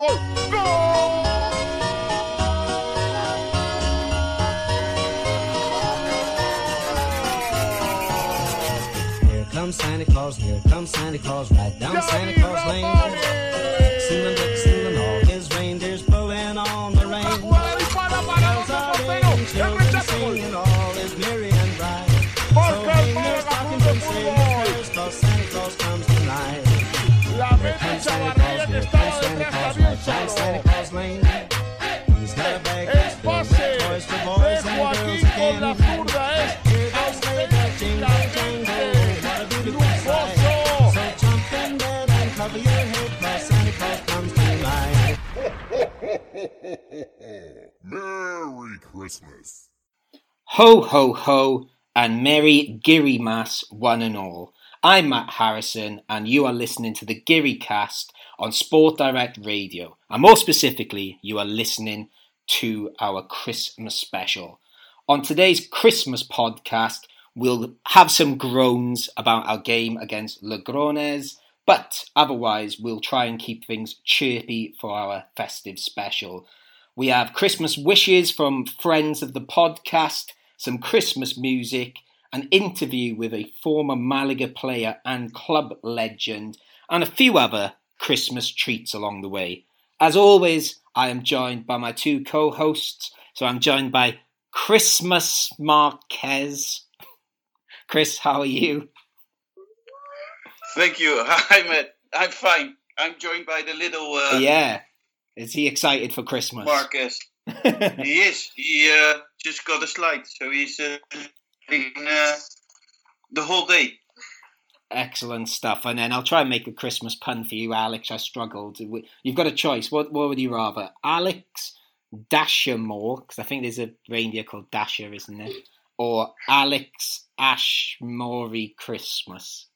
Here comes Santa Claus, here comes Santa Claus, right down Santa Claus Lane. Singing, singing, all Claus, right down Santa Claus Lane. He's got a bag that's filled with toys for boys and girls again. Here goes sleigh bells, jingle, jingle, what a beautiful sight. So jump in bed and cover your head, 'cause Santa Claus comes tonight. Merry Christmas. Ho, ho, ho, and Merry Geary Mass, one and all. I'm Matt Harrison, and you are listening to the Geary Cast on Sport Direct Radio. And more specifically, you are listening to our Christmas special. On today's Christmas podcast, we'll have some groans about our game against Logroñés, but otherwise, we'll try and keep things chirpy for our festive special. We have Christmas wishes from friends of the podcast, some Christmas music, an interview with a former Malaga player and club legend, and a few other Christmas treats along the way. As always, I am joined by my two co hosts. So I'm joined by Christmas Marquez. Chris, how are you? Thank you. Hi, Matt. I'm fine. I'm joined by the little uh, yeah. Is he excited for Christmas? Marcus. he is. He uh, just got a slide, so he's uh, in, uh, the whole day. Excellent stuff. And then I'll try and make a Christmas pun for you, Alex. I struggled. You've got a choice. What what would you rather? Alex Dashermore, because I think there's a reindeer called Dasher, isn't there? Or Alex Ashmore Christmas.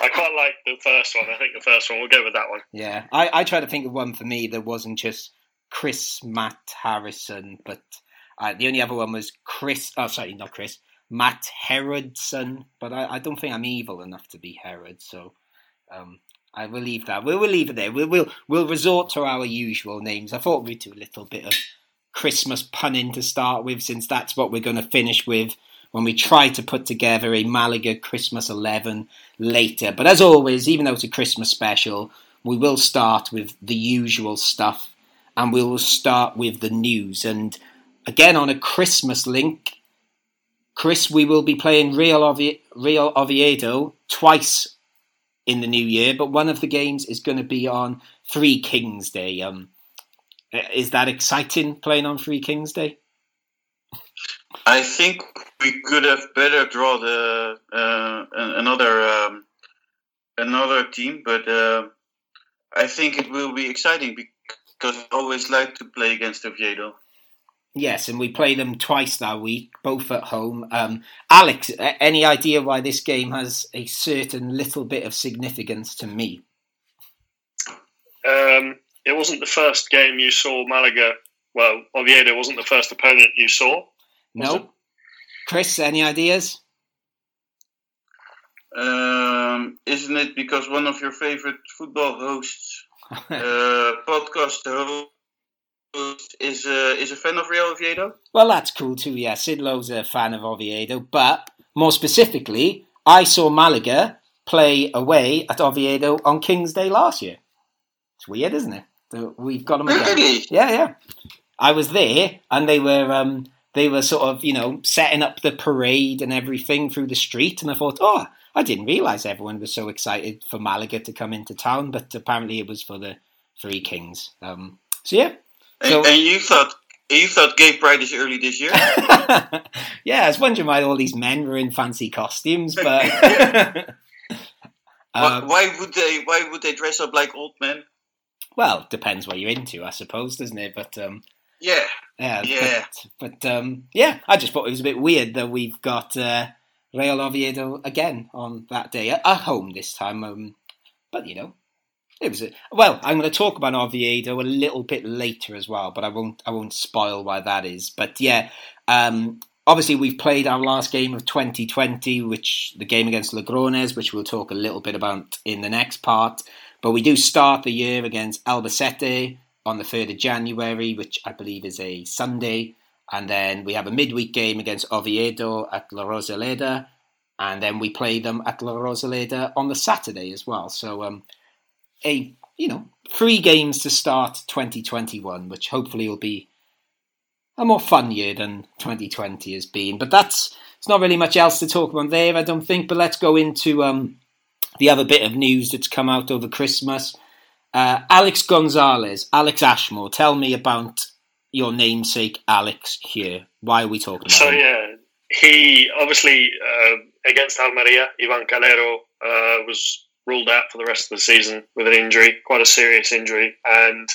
I quite like the first one. I think the first one. We'll go with that one. Yeah, I, I tried to think of one for me that wasn't just Chris Matt Harrison, but uh, the only other one was Chris. Oh, sorry, not Chris. Matt Herodson, but I, I don't think I'm evil enough to be Herod, so um, I will leave that. We'll, we'll leave it there. We'll, we'll we'll resort to our usual names. I thought we'd do a little bit of Christmas punning to start with, since that's what we're going to finish with when we try to put together a Malaga Christmas 11 later. But as always, even though it's a Christmas special, we will start with the usual stuff and we will start with the news. And again, on a Christmas link, Chris, we will be playing Real, Ovi- Real Oviedo twice in the new year, but one of the games is going to be on Three Kings Day. Um, is that exciting playing on Three Kings Day? I think we could have better draw the uh, another um, another team, but uh, I think it will be exciting because I always like to play against Oviedo. Yes, and we play them twice that week, both at home. Um, Alex, any idea why this game has a certain little bit of significance to me? Um, it wasn't the first game you saw Malaga. Well, Oviedo wasn't the first opponent you saw. No. It? Chris, any ideas? Um, isn't it because one of your favorite football hosts, uh, podcast host, is uh, is a fan of Real Oviedo? Well, that's cool too. Yeah, Sid Lowe's a fan of Oviedo, but more specifically, I saw Malaga play away at Oviedo on King's Day last year. It's weird, isn't it? We've got them again. Really? Yeah, yeah. I was there, and they were. Um, they were sort of, you know, setting up the parade and everything through the street. And I thought, oh, I didn't realise everyone was so excited for Malaga to come into town, but apparently it was for the Three Kings. Um, so yeah. So, and, you thought you thought gay pride is early this year? yeah, I was wondering why all these men were in fancy costumes, but um, why would they? Why would they dress up like old men? Well, depends what you're into, I suppose, doesn't it? But um, yeah, yeah, yeah. But, but um, yeah, I just thought it was a bit weird that we've got uh, Real Oviedo again on that day at, at home this time. Um, but you know, it was a, well. I'm going to talk about Oviedo a little bit later as well, but I won't. I won't spoil why that is. But yeah, um, obviously we've played our last game of 2020, which the game against Logrones, which we'll talk a little bit about in the next part. but we do start the year against Albacete on the 3rd of January, which I believe is a Sunday. And then we have a midweek game against Oviedo at La Rosaleda. And then we play them at La Rosaleda on the Saturday as well. So, um, a, you know, three games to start 2021, which hopefully will be a more fun year than 2020 has been. But that's, it's not really much else to talk about there, I don't think. But let's go into um, the other bit of news that's come out over Christmas. Uh, Alex Gonzalez, Alex Ashmore, tell me about your namesake Alex here. Why are we talking about So him? yeah, he obviously uh, against Almeria, Ivan Calero uh, was ruled out for the rest of the season with an injury, quite a serious injury. And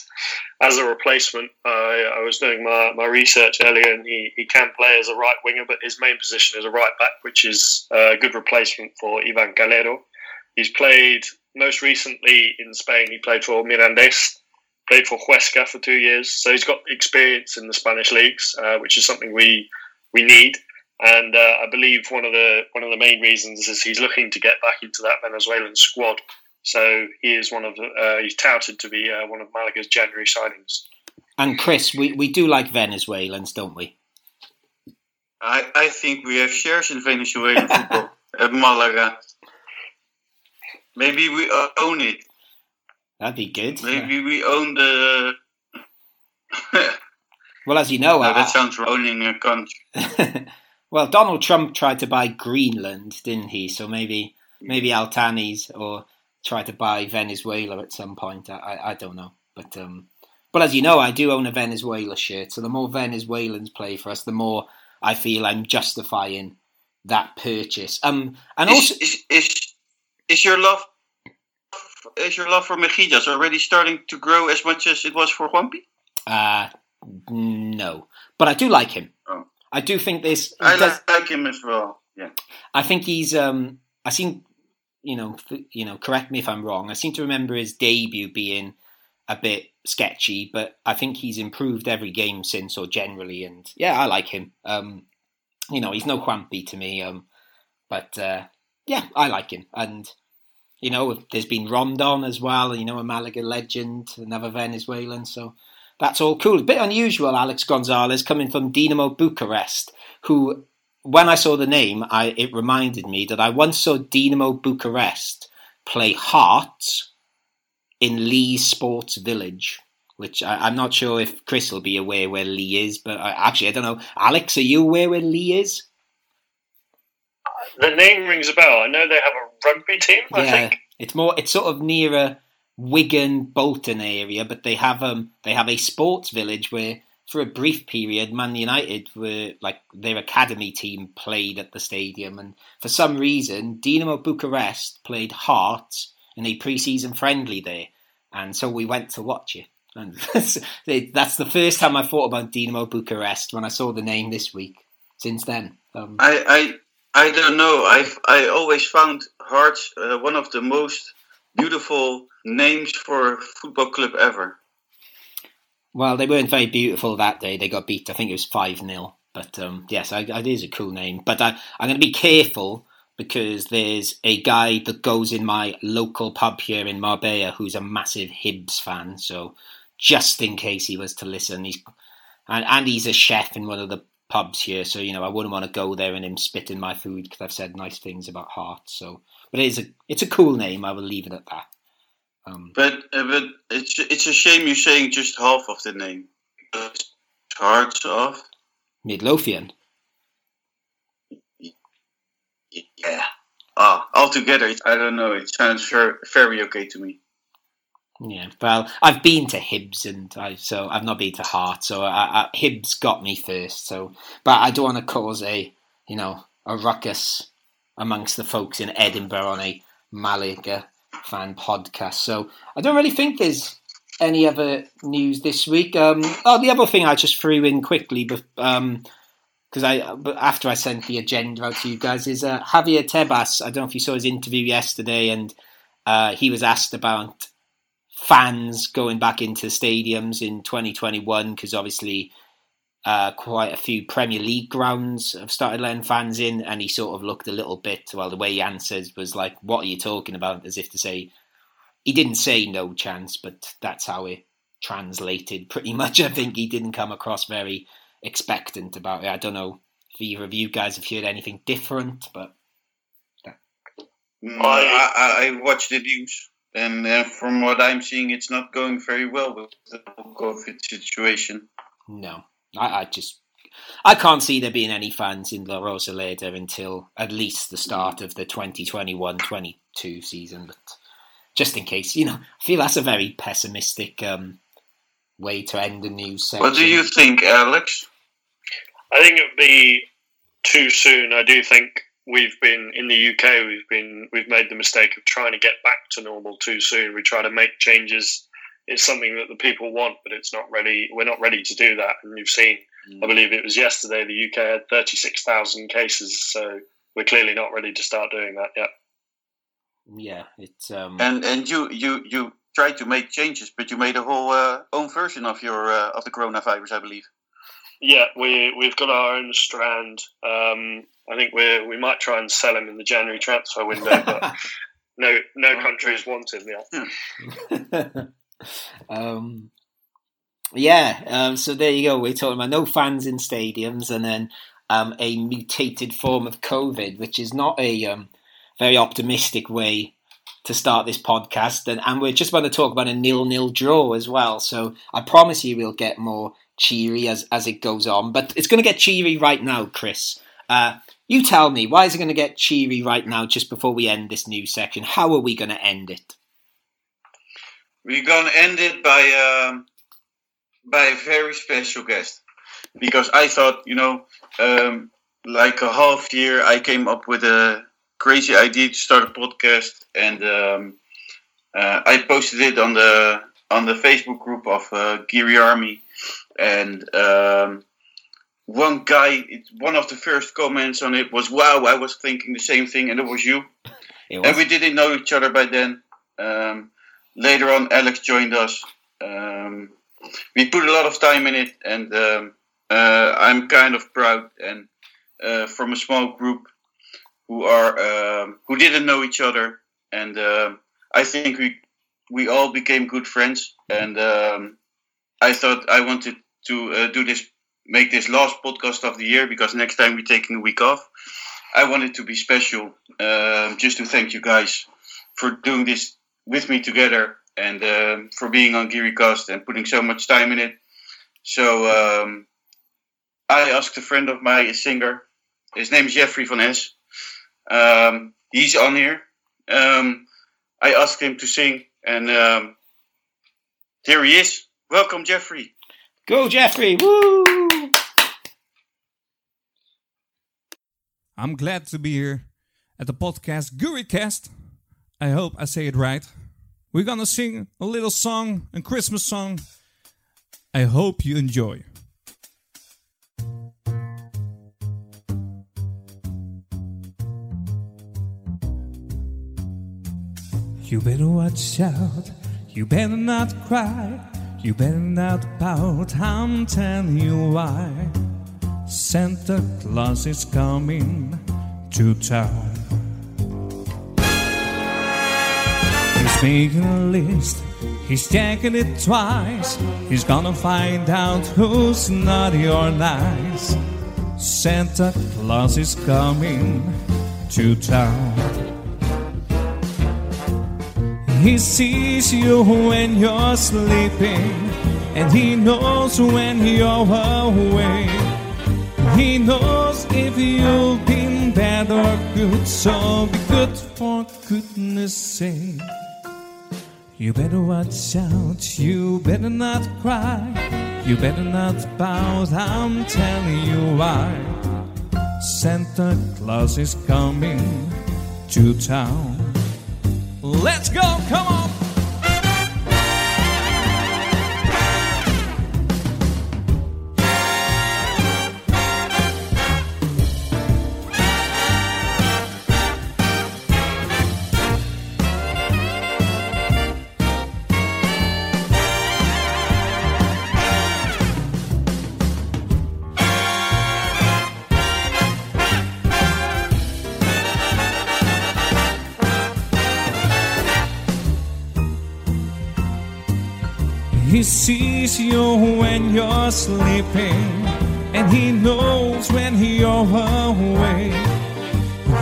as a replacement, I, I was doing my, my research earlier, and he, he can play as a right winger, but his main position is a right back, which is a good replacement for Ivan Calero. He's played most recently in Spain. He played for Mirandés, played for Huesca for two years, so he's got experience in the Spanish leagues, uh, which is something we we need. And uh, I believe one of the one of the main reasons is he's looking to get back into that Venezuelan squad. So he is one of the uh, he's touted to be uh, one of Malaga's January signings. And Chris, we, we do like Venezuelans, don't we? I, I think we have shares in Venezuelan football at Malaga. Maybe we own it. That'd be good. Maybe we own the. Well, as you know, No, I- that sounds wrong. owning a country. well, Donald Trump tried to buy Greenland, didn't he? So maybe maybe Al-Thanis or try to buy Venezuela at some point. I, I, I don't know, but um, but as you know, I do own a Venezuela shirt. So the more Venezuelans play for us, the more I feel I'm justifying that purchase. Um, and Is, also, is, is, is your love is your love for Mejías already starting to grow as much as it was for Juanpi? uh, no, but I do like him. Oh. I do think this. I does- like him as well. Yeah. I think he's. Um, I seem, you know, th- you know. Correct me if I'm wrong. I seem to remember his debut being a bit sketchy, but I think he's improved every game since, or generally. And yeah, I like him. Um, you know, he's no Juanpi to me. Um, but uh, yeah, I like him. And you know, there's been Rondon as well. You know, a Malaga legend, another Venezuelan. So that's all cool. A bit unusual, Alex Gonzalez coming from Dinamo Bucharest, who when I saw the name, I it reminded me that I once saw Dinamo Bucharest play Hearts in Leigh Sports Village, which I, I'm not sure if Chris will be aware where Leigh is, but I, actually I don't know. Alex, are you aware where Leigh is? The name rings a bell. I know they have a rugby team. I yeah, think. it's more. It's sort of nearer Wigan, Bolton area, but they have um they have a sports village where for a brief period, Man United were like their academy team played at the stadium, and for some reason, Dinamo Bucharest played Hearts in a pre-season friendly there, and so we went to watch it. And that's the first time I thought about Dinamo Bucharest when I saw the name this week. Since then, um, I I I don't know. I I always found Hearts uh, one of the most beautiful names for a football club ever. Well, they weren't very beautiful that day. They got beat. I think it was five 0 But um, yes, I, it is a cool name. But I, I'm going to be careful because there's a guy that goes in my local pub here in Marbella who's a massive Hibs fan. So just in case he was to listen, he's and, and he's a chef in one of the pubs here. So you know, I wouldn't want to go there and him spitting my food because I've said nice things about Hearts. So, but it is a it's a cool name. I will leave it at that. Um, But uh, but it's it's a shame you're saying just half of the name. Because Hearts of Midlothian. yeah. Ah, altogether, it- I don't know. It sounds very, very okay to me. Yeah, well, I've been to Hibs and I so I've not been to Heart, so I, I, Hibs got me first. So, but I don't want to cause a you know a ruckus amongst the folks in Edinburgh on a Malaga fan podcast. So I don't really think there's any other news this week. Um, oh, the other thing I just threw in quickly, but um, because I after I sent the agenda out to you guys is uh, Javier Tebas. I don't know if you saw his interview yesterday, and uh, he was asked about fans going back into stadiums in 2021 because obviously uh, quite a few Premier League grounds have started letting fans in, and he sort of looked a little bit. Well, the way he answered was like, "What are you talking about?" As if to say, he didn't say no chance, but that's how it translated pretty much. I think he didn't come across very expectant about it. I don't know if either of you guys have heard anything different, but Mm, I, I, I watched the news, and uh, from what I'm seeing, it's not going very well with the COVID situation. no, I, I just I can't see there being any fans in La Rosaleda until at least the start of the 2021-22 season. But just in case, you know, I feel that's a very pessimistic um, way to end the news section. What do you think, Alex? I think it would be too soon. I do think we've been in the UK. We've been we've made the mistake of trying to get back to normal too soon. We try to make changes. It's something that the people want, but it's not ready. We're not ready to do that. And you've seen, I believe it was yesterday, the UK had thirty six thousand cases. So we're clearly not ready to start doing that yet. Yeah, it's um, And and you you you tried to make changes, but you made a whole uh, own version of your uh, of the coronavirus, I believe. Yeah, we we've got our own strand. Um, I think we we might try and sell him in the January transfer window, but no no countries want him yet. um, yeah, um, so there you go. We're talking about no fans in stadiums, and then um, a mutated form of COVID, which is not a um, very optimistic way to start this podcast. And, and we're just about to talk about a nil-nil draw as well. So I promise you, we'll get more cheery as as it goes on. But it's going to get cheery right now, Chris. Uh, you tell me, why is it going to get cheery right now, just before we end this new section? How are we going to end it? We're gonna end it by um, by a very special guest because I thought, you know, um, like a half year, I came up with a crazy idea to start a podcast, and um, uh, I posted it on the on the Facebook group of uh, Geary Army, and um, one guy, it, one of the first comments on it was, "Wow, I was thinking the same thing," and it was you. It And we didn't know each other by then. Um, later on, Alex joined us. Um, we put a lot of time in it, and um, uh, I'm kind of proud. And uh, from a small group who are um, who didn't know each other, and um I think we we all became good friends. And um, I thought I wanted to uh, do this, make this last podcast of the year because next time we're taking a week off. I wanted to be special, um, just to thank you guys for doing this with me together and um, for being on GearyCast and putting so much time in it. So um, I asked a friend of mine, a singer. His name is Jeffrey van Es. Um, he's on here. Um, I asked him to sing, and um, here he is. Welcome, Jeffrey. Go, Jeffrey! Woo! I'm glad to be here at the podcast GuryCast. I hope I say it right. We're gonna sing a little song, a Christmas song. I hope you enjoy. You better watch out, you better not cry, you better not pout, I'm telling you why. Santa Claus is coming to town. Making a list, he's checking it twice. He's gonna find out who's naughty or nice. Santa Claus is coming to town. He sees you when you're sleeping, and he knows when you're awake. He knows if you've been bad or good, so be good for goodness sake. You better watch out, you better not cry, you better not pout, I'm telling you why. Santa Claus is coming to town. Let's go, come on! You when you're sleeping, and He knows when you're away.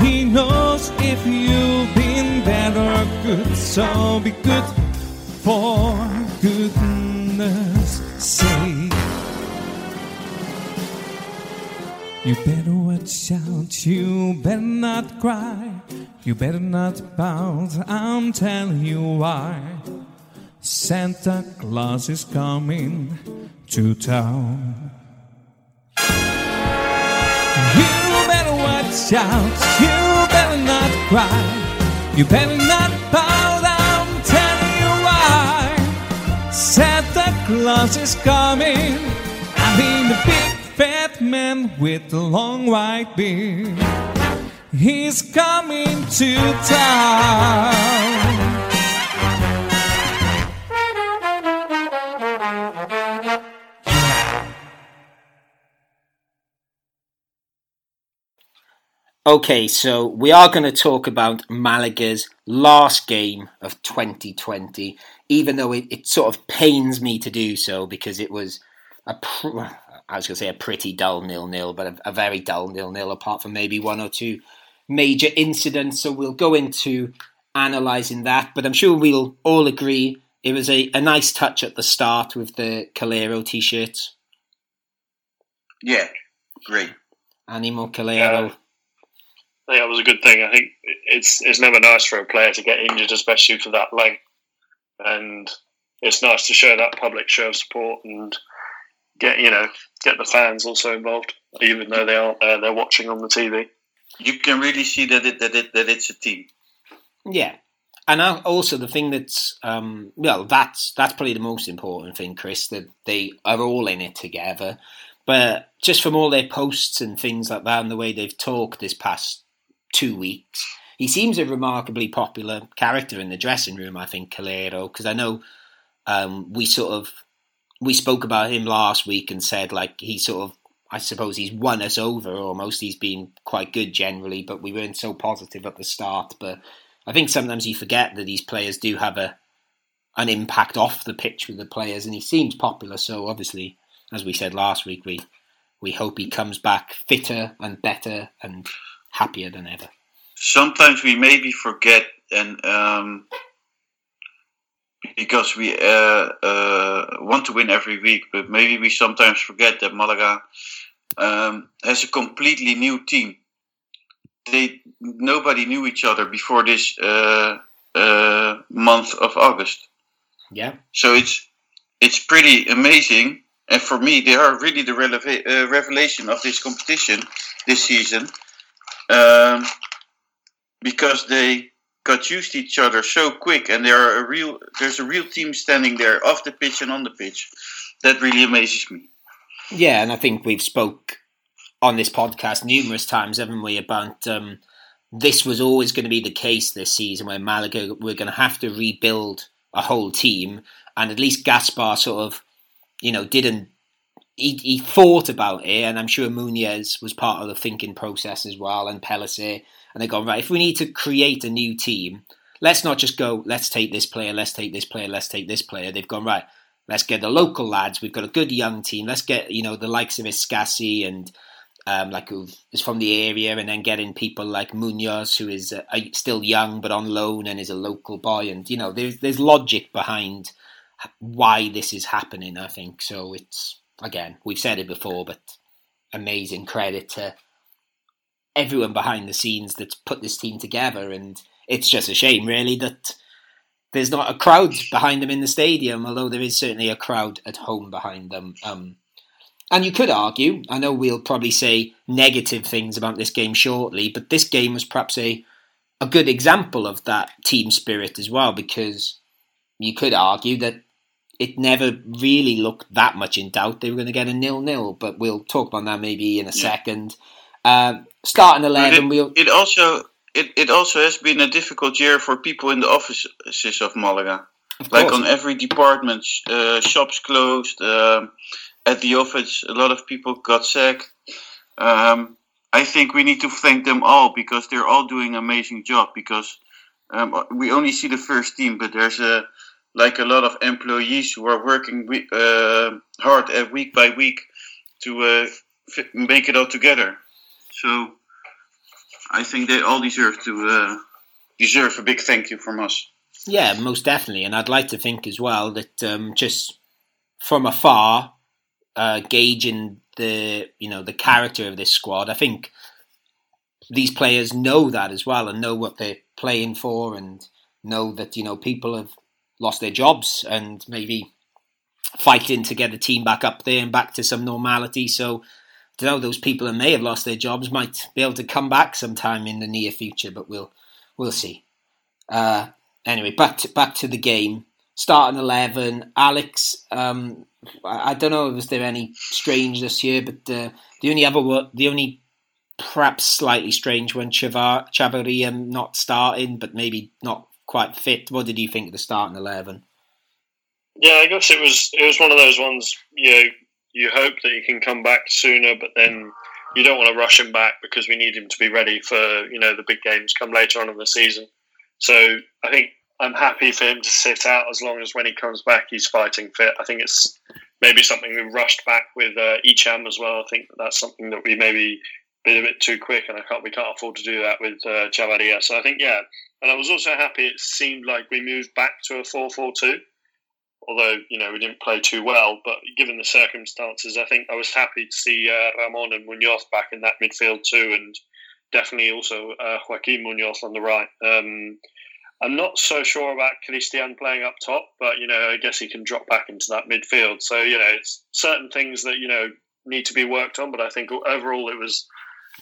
He knows if you've been bad or good, so be good for goodness sake. You better watch out, you better not cry, you better not pout, I'm telling you why. Santa Claus is coming to town. You better watch out, you better not cry, you better not pout, I'm telling you why. Santa Claus is coming, I mean the big fat man with the long white beard. He's coming to town. Okay, so we are going to talk about Malaga's last game of 2020, even though it, it sort of pains me to do so because it was a, pr- I was going to say a pretty dull nil nil, but a, a very dull nil nil, apart from maybe one or two major incidents. So we'll go into analysing that, but I'm sure we'll all agree it was a, a nice touch at the start with the Calero t shirts. Yeah, great. Animo Calero. Yeah. I think that was a good thing. I think it's it's never nice for a player to get injured, especially for that length. And it's nice to show that public show of support and get you know get the fans also involved, even though they aren't there. They're watching on the TV. You can really see that it that it that it's a team. Yeah, and also the thing that's um, well, that's that's probably the most important thing, Chris. That they are all in it together. But just from all their posts and things like that, and the way they've talked this past two weeks, he seems a remarkably popular character in the dressing room. I think Calero, because I know um, we sort of we spoke about him last week and said like he sort of I suppose he's won us over almost. He's been quite good generally, but we weren't so positive at the start. But I think sometimes you forget that these players do have a an impact off the pitch with the players, and he seems popular. So obviously, as we said last week, we we hope he comes back fitter and better and happier than ever. Sometimes we maybe forget, and um, because we uh, uh, want to win every week, but maybe we sometimes forget that Malaga um, has a completely new team. They nobody knew each other before this uh, uh month of August. Yeah. So it's it's pretty amazing, and for me, they are really the releva- uh, revelation of this competition this season, um, because they got used to each other so quick, and there are a real there's a real team standing there off the pitch and on the pitch. That really amazes me. Yeah, and I think we've spoke on this podcast numerous times, haven't we, about um, this was always going to be the case this season where Malaga were going to have to rebuild a whole team, and at least Gaspar sort of, you know, didn't. He, he thought about it, and I'm sure Munoz was part of the thinking process as well, and Pellicer and they've gone right. If we need to create a new team, let's not just go. Let's take this player. Let's take this player. Let's take this player. They've gone right. Let's get the local lads. We've got a good young team. Let's get you know the likes of Escassi and um, like who is from the area, and then getting people like Munoz, who is uh, still young but on loan and is a local boy. And you know, there's there's logic behind why this is happening. I think so. It's again, we've said it before, but amazing credit to everyone behind the scenes that's put this team together. And it's just a shame, really, that there's not a crowd behind them in the stadium, although there is certainly a crowd at home behind them. Um, and you could argue, I know we'll probably say negative things about this game shortly, but this game was perhaps a, a good example of that team spirit as well, because you could argue that it never really looked that much in doubt they were going to get a nil nil, but we'll talk about that maybe in a yeah. second. Uh, starting eleven, it, we'll. It also it, it also has been a difficult year for people in the offices of Malaga. Of like on every department, uh, shops closed. Uh, at the office, a lot of people got sick. Um, I think we need to thank them all because they're all doing an amazing job. Because um, we only see the first team, but there's a like a lot of employees who are working we- uh, hard uh, week by week to uh, make it all together. So I think they all deserve to uh, deserve a big thank you from us. Yeah, most definitely, and I'd like to think as well that um, just from afar, uh, gauging the you know the character of this squad, I think these players know that as well and know what they're playing for, and know that you know people have lost their jobs and maybe fighting to get the team back up there and back to some normality. So. I know those people that may have lost their jobs might be able to come back sometime in the near future, but we'll we'll see. Uh, anyway, back to back to the game. Starting eleven, Alex. Um, I, don't know was there any strange this year, but uh, the only other the only perhaps slightly strange one, Chavar, Chavarria not starting, but maybe not quite fit. What did you think of the starting eleven? Yeah, I guess it was it was one of those ones. You know, you hope that he can come back sooner, but then you don't want to rush him back because we need him to be ready for you know the big games come later on in the season. So I think I'm happy for him to sit out as long as when he comes back he's fighting fit. I think it's maybe something we rushed back with uh, Hicham as well. I think that's something that we maybe been a bit too quick, and I can't we can't afford to do that with uh, Chavarria. So I think yeah, and I was also happy it seemed like we moved back to a four four two although you know we didn't play too well. But given the circumstances, I think I was happy to see uh, Ramon and Munoz back in that midfield too, and definitely also uh, Joaquin Munoz on the right. Um, I'm not so sure about Christian playing up top, but you know I guess he can drop back into that midfield. So you know it's certain things that you know need to be worked on, but I think overall it was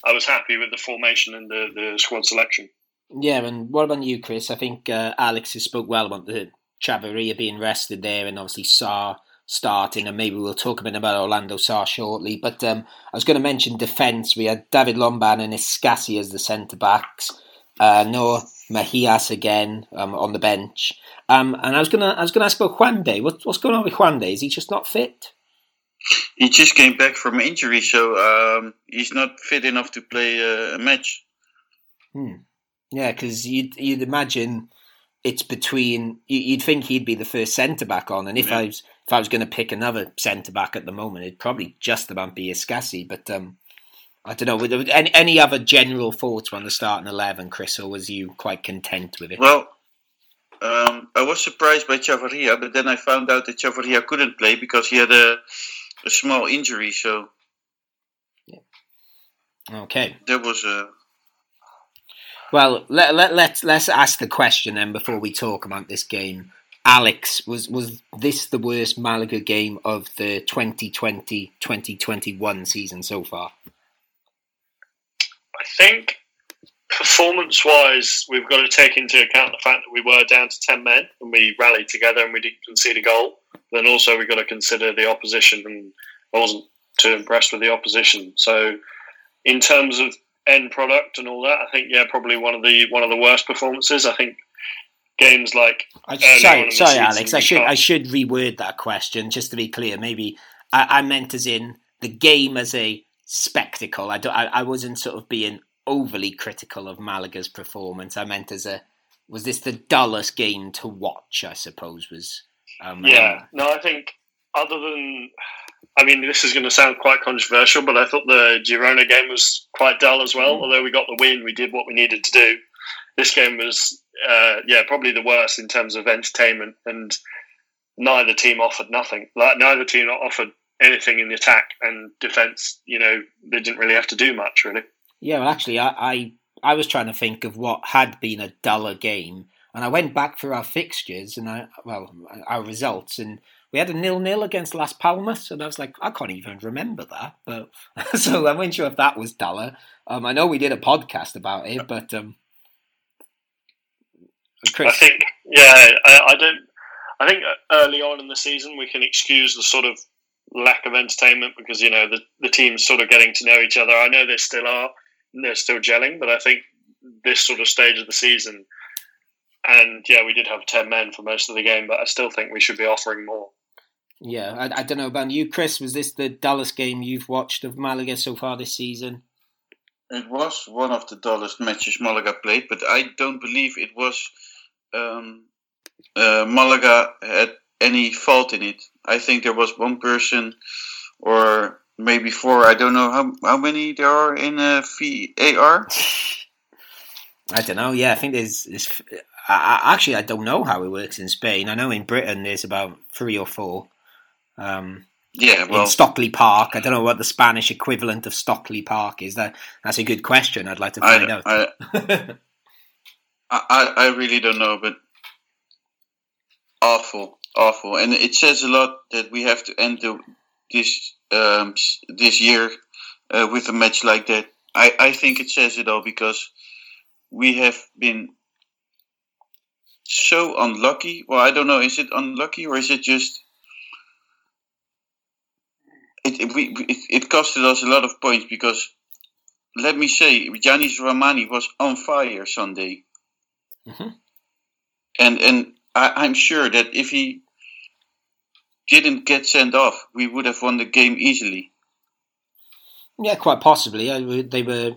I was happy with the formation and the, the squad selection. Yeah, and what about you, Chris? I think uh, Alex has spoke well about the Chavarria being rested there, and obviously Sá starting, and maybe we'll talk a bit about Orlando Sá shortly. But um, I was going to mention defence. We had David Lomban and Escassi as the centre backs. Uh, Noah Mejias again um, on the bench. Um, and I was gonna I was gonna ask about Juande. What, what's going on with Juan Juande? Is he just not fit? He just came back from injury, so um, he's not fit enough to play uh, a match. Hmm. Yeah, because you'd you'd imagine it's between. You'd think he'd be the first centre back on, and if Yeah. I was if I was going to pick another centre back at the moment, it'd probably just about be Escassi. But um, I don't know. Any, any other general thoughts on the starting eleven, Chris, or was you quite content with it? Well, um, I was surprised by Chavarria, but then I found out that Chavarria couldn't play because he had a, a small injury. So okay. that was uh, Well, let, let, let's let's ask the question then before we talk about this game. Alex, was was this the worst Malaga game of the 2020-2021 season so far? I think performance wise, we've got to take into account the fact that we were down to 10 men and we rallied together and we didn't concede a goal. Then also, we've got to consider the opposition, and I wasn't too impressed with the opposition. So, in terms of end product and all that, I think, yeah, probably one of the one of the worst performances. I think games like I, Early on in sorry, sorry, Alex. I should can't- I should reword that question just to be clear. Maybe I, I meant as in the game as a spectacle. I, don't, I I wasn't sort of being overly critical of Malaga's performance. I meant as a was this the dullest game to watch? I suppose was um, Yeah, no, I think other than, I mean, this is going to sound quite controversial, but I thought the Girona game was quite dull as well. Although we got the win, we did what we needed to do. This game was, uh, yeah, probably the worst in terms of entertainment, and neither team offered nothing. Like neither team offered anything in the attack and defense. You know, they didn't really have to do much, really. Yeah, well, actually, I, I I was trying to think of what had been a duller game, and I went back through our fixtures and I well our results, and we had a nil nil against Las Palmas, and I was like, I can't even remember that. But so I wasn't sure if that was duller. Um, I know we did a podcast about it, but um, Chris, I think, yeah, I, I don't. I think early on in the season we can excuse the sort of lack of entertainment because you know the the teams sort of getting to know each other. I know they still are, they're still gelling, but I think this sort of stage of the season, and yeah, we did have ten men for most of the game, but I still think we should be offering more. yeah, I, I don't know about you, Chris. Was this the dullest game you've watched of Malaga so far this season? it was one of the dullest matches Malaga played, but I don't believe it was um, uh, Malaga had any fault in it. I think there was one person, or maybe four. I don't know how how many there are in uh, VAR. I don't know. Yeah, I think there's. there's I, I, actually, I don't know how it works in Spain. I know in Britain there's about three or four. Um, yeah, well, in Stockley Park. I don't know what the Spanish equivalent of Stockley Park is. That that's a good question. I'd like to find I, out. I, I, I really don't know, but awful, awful, and it says a lot that we have to end the, this um, this year uh, with a match like that. I, I think it says it all because we have been so unlucky. Well, I don't know. Is it unlucky or is it just? It it, we, it, it costed us a lot of points because, let me say, Yanis Rahmani was on fire Sunday, mm-hmm. and and I, I'm sure that if he didn't get sent off, we would have won the game easily. Yeah, quite possibly. They were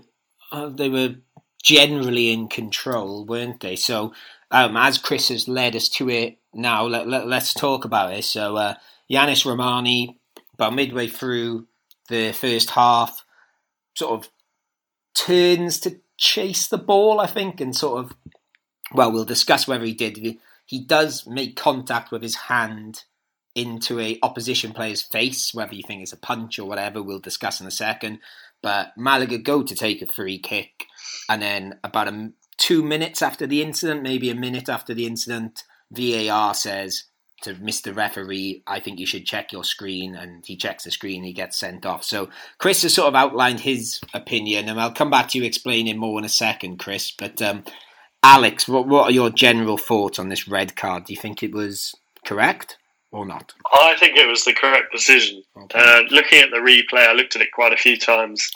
uh, they were generally in control, weren't they? So, um, as Chris has led us to it now, let, let, us talk about it. So, uh, Yanis Rahmani, about midway through the first half, sort of turns to chase the ball, I think, and sort of, well, we'll discuss whether he did. He does make contact with his hand into a opposition player's face, whether you think it's a punch or whatever, we'll discuss in a second. But Malaga go to take a free kick, and then about a, two minutes after the incident, maybe a minute after the incident, VAR says to Mr. Referee, I think you should check your screen, and he checks the screen, he gets sent off. So Chris has sort of outlined his opinion, and I'll come back to you explaining more in a second, Chris. But um, Alex, what, what are your general thoughts on this red card? Do you think it was correct? or not? I think it was the correct decision. Okay. Uh, looking at the replay, I looked at it quite a few times,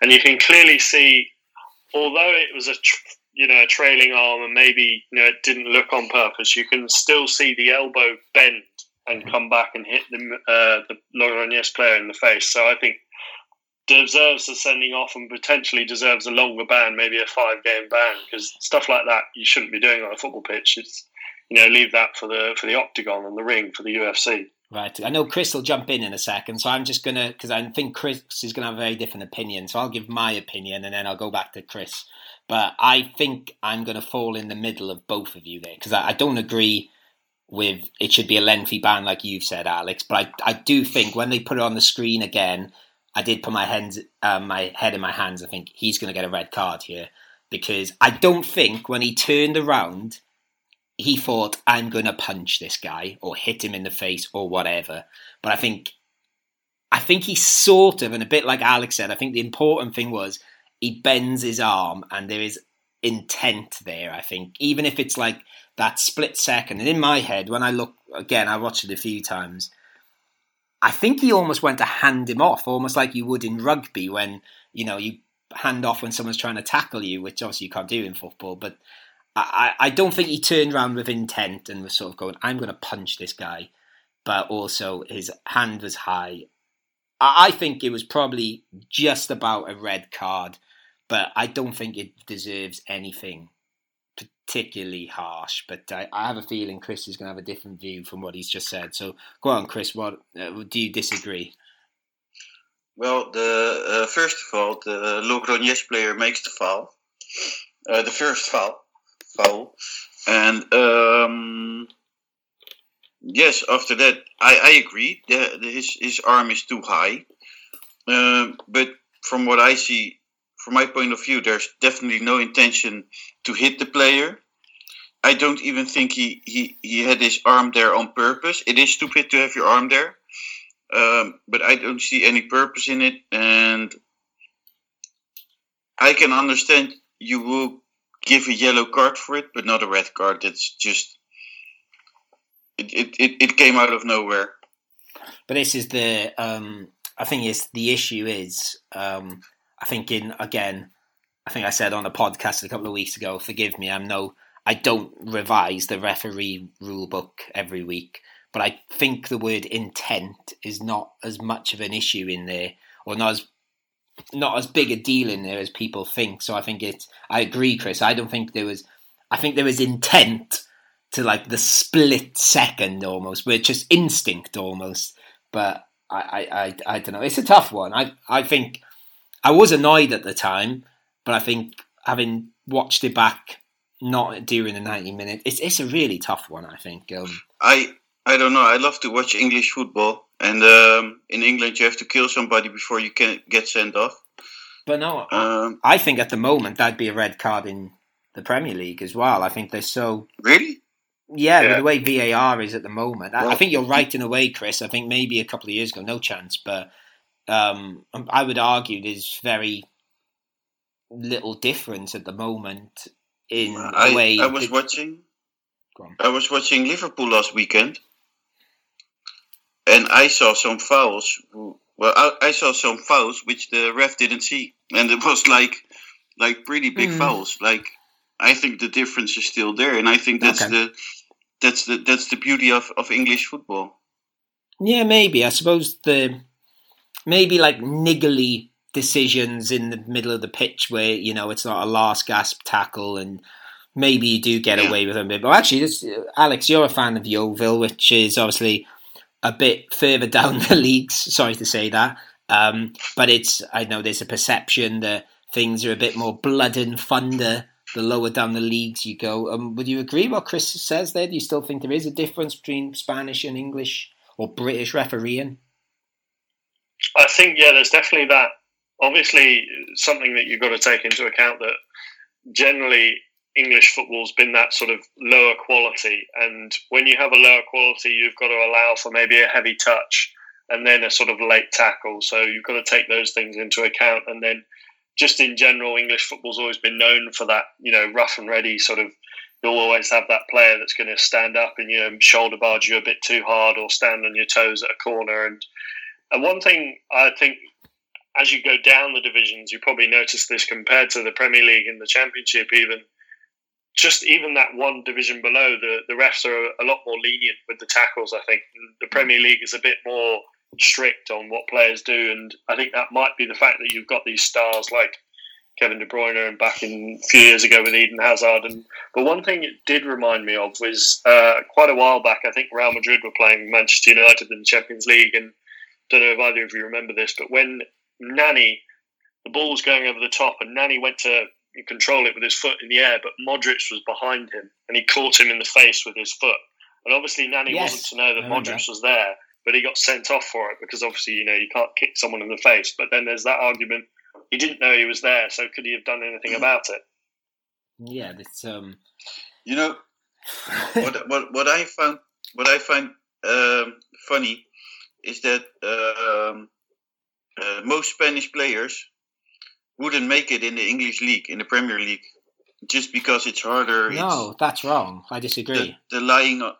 and you can clearly see, although it was a tr- you know a trailing arm and maybe you know it didn't look on purpose, you can still see the elbow bend and mm-hmm. come back and hit the uh, the Logroñés player in the face. So I think deserves a sending off and potentially deserves a longer ban, maybe a five game ban, because stuff like that you shouldn't be doing on a football pitch. It's you know, leave that for the for the octagon and the ring for the UFC. Right. I know Chris will jump in in a second, so I'm just gonna because I think Chris is gonna have a very different opinion. So I'll give my opinion and then I'll go back to Chris. But I think I'm gonna fall in the middle of both of you there because I, I, don't agree with it should be a lengthy ban like you've said, Alex. But I I do think when they put it on the screen again, I did put my hands uh, my head in my hands. I think he's gonna get a red card here because I don't think when he turned around he thought, I'm going to punch this guy or hit him in the face or whatever. But I think, I think he sort of, and a bit like Alex said, I think the important thing was he bends his arm and there is intent there. I think, even if it's like that split second. And in my head, when I look again, I watched it a few times. I think he almost went to hand him off, almost like you would in rugby when you know you hand off when someone's trying to tackle you, which obviously you can't do in football. But I, I don't think he turned around with intent and was sort of going, I'm going to punch this guy. But also, his hand was high. I, I think it was probably just about a red card, but I don't think it deserves anything particularly harsh. But I, I have a feeling Chris is going to have a different view from what he's just said. So go on, Chris. What uh, do you disagree? Well, the uh, first of all, the Logroñés player makes the foul, uh, the first foul, foul. And um, yes, after that, I, I agree. His his arm is too high. Um, but from what I see, from my point of view, there's definitely no intention to hit the player. I don't even think he, he, he had his arm there on purpose. It is stupid to have your arm there, um, but I don't see any purpose in it. And I can understand you will give a yellow card for it, but not a red card. It's just it it, it, it came out of nowhere. But this is the um, I think it's the issue is um, I think in again I think I said on a podcast a couple of weeks ago. Forgive me, I'm no I don't revise the referee rule book every week, but I think the word intent is not as much of an issue in there, or not as not as big a deal in there as people think. So I think it's. I agree, Chris. I don't think there was. I think there was intent, to like the split second almost, it's just instinct almost. But I, I, I, I don't know. It's a tough one. I, I think I was annoyed at the time, but I think having watched it back, not during the ninety minute, it's it's a really tough one. I think. Um, I I don't know. I love to watch English football, and um, in England you have to kill somebody before you can get sent off. but no, Um, I think at the moment that'd be a red card in the Premier League as well. I think they're so really? Yeah, Yeah. the way VAR is at the moment, I, I think you're right in a way, Chris. I think maybe a couple of years ago, no chance, but um, I would argue there's very little difference at the moment in the I, way. I was watching. I was watching Liverpool last weekend, and I saw some fouls. who- Well, I, I saw some fouls which the ref didn't see, and it was like, like pretty big Hmm. fouls. Like, I think the difference is still there, and I think that's Okay. the, that's the that's the beauty of, of English football. Yeah, maybe. I suppose the maybe like niggly decisions in the middle of the pitch where you know it's not a last gasp tackle and maybe you do get Yeah. away with them. But actually, this, Alex, you're a fan of Yeovil, which is obviously a bit further down the leagues. Sorry to say that, um, but it's I know there's a perception that things are a bit more blood and thunder the lower down the leagues you go. Um, would you agree what Chris says there? Do you still think there is a difference between Spanish and English or British refereeing? I think yeah, there's definitely that. Obviously, something that you've got to take into account that generally English football's been that sort of lower quality, and when you have a lower quality, you've got to allow for maybe a heavy touch and then a sort of late tackle. So you've got to take those things into account, and then just in general, English football's always been known for that, you know, rough and ready sort of. You'll always have that player that's going to stand up and you know shoulder barge you a bit too hard, or stand on your toes at a corner, and and one thing I think, as you go down the divisions, you probably notice this compared to the Premier League and the Championship, even just even that one division below, the, the refs are a lot more lenient with the tackles. I think the Premier League is a bit more strict on what players do, and I think that might be the fact that you've got these stars like Kevin De Bruyne and back in a few years ago with Eden Hazard. And but one thing it did remind me of was uh, quite a while back. I think Real Madrid were playing Manchester United in the Champions League, and don't know if either of you remember this, but when Nani, the ball was going over the top, and Nani went to control it with his foot in the air, but Modric was behind him, and he caught him in the face with his foot. And obviously, Nani Yes, wasn't to know that Modric was there, but he got sent off for it because obviously, you know, you can't kick someone in the face. But then there's that argument: he didn't know he was there, so could he have done anything about it? Yeah, it's um. You know what what what I found what I find um, funny is that um, uh, most Spanish players wouldn't make it in the English league in the Premier League just because it's harder. no, that's wrong. I disagree the, the lying. On,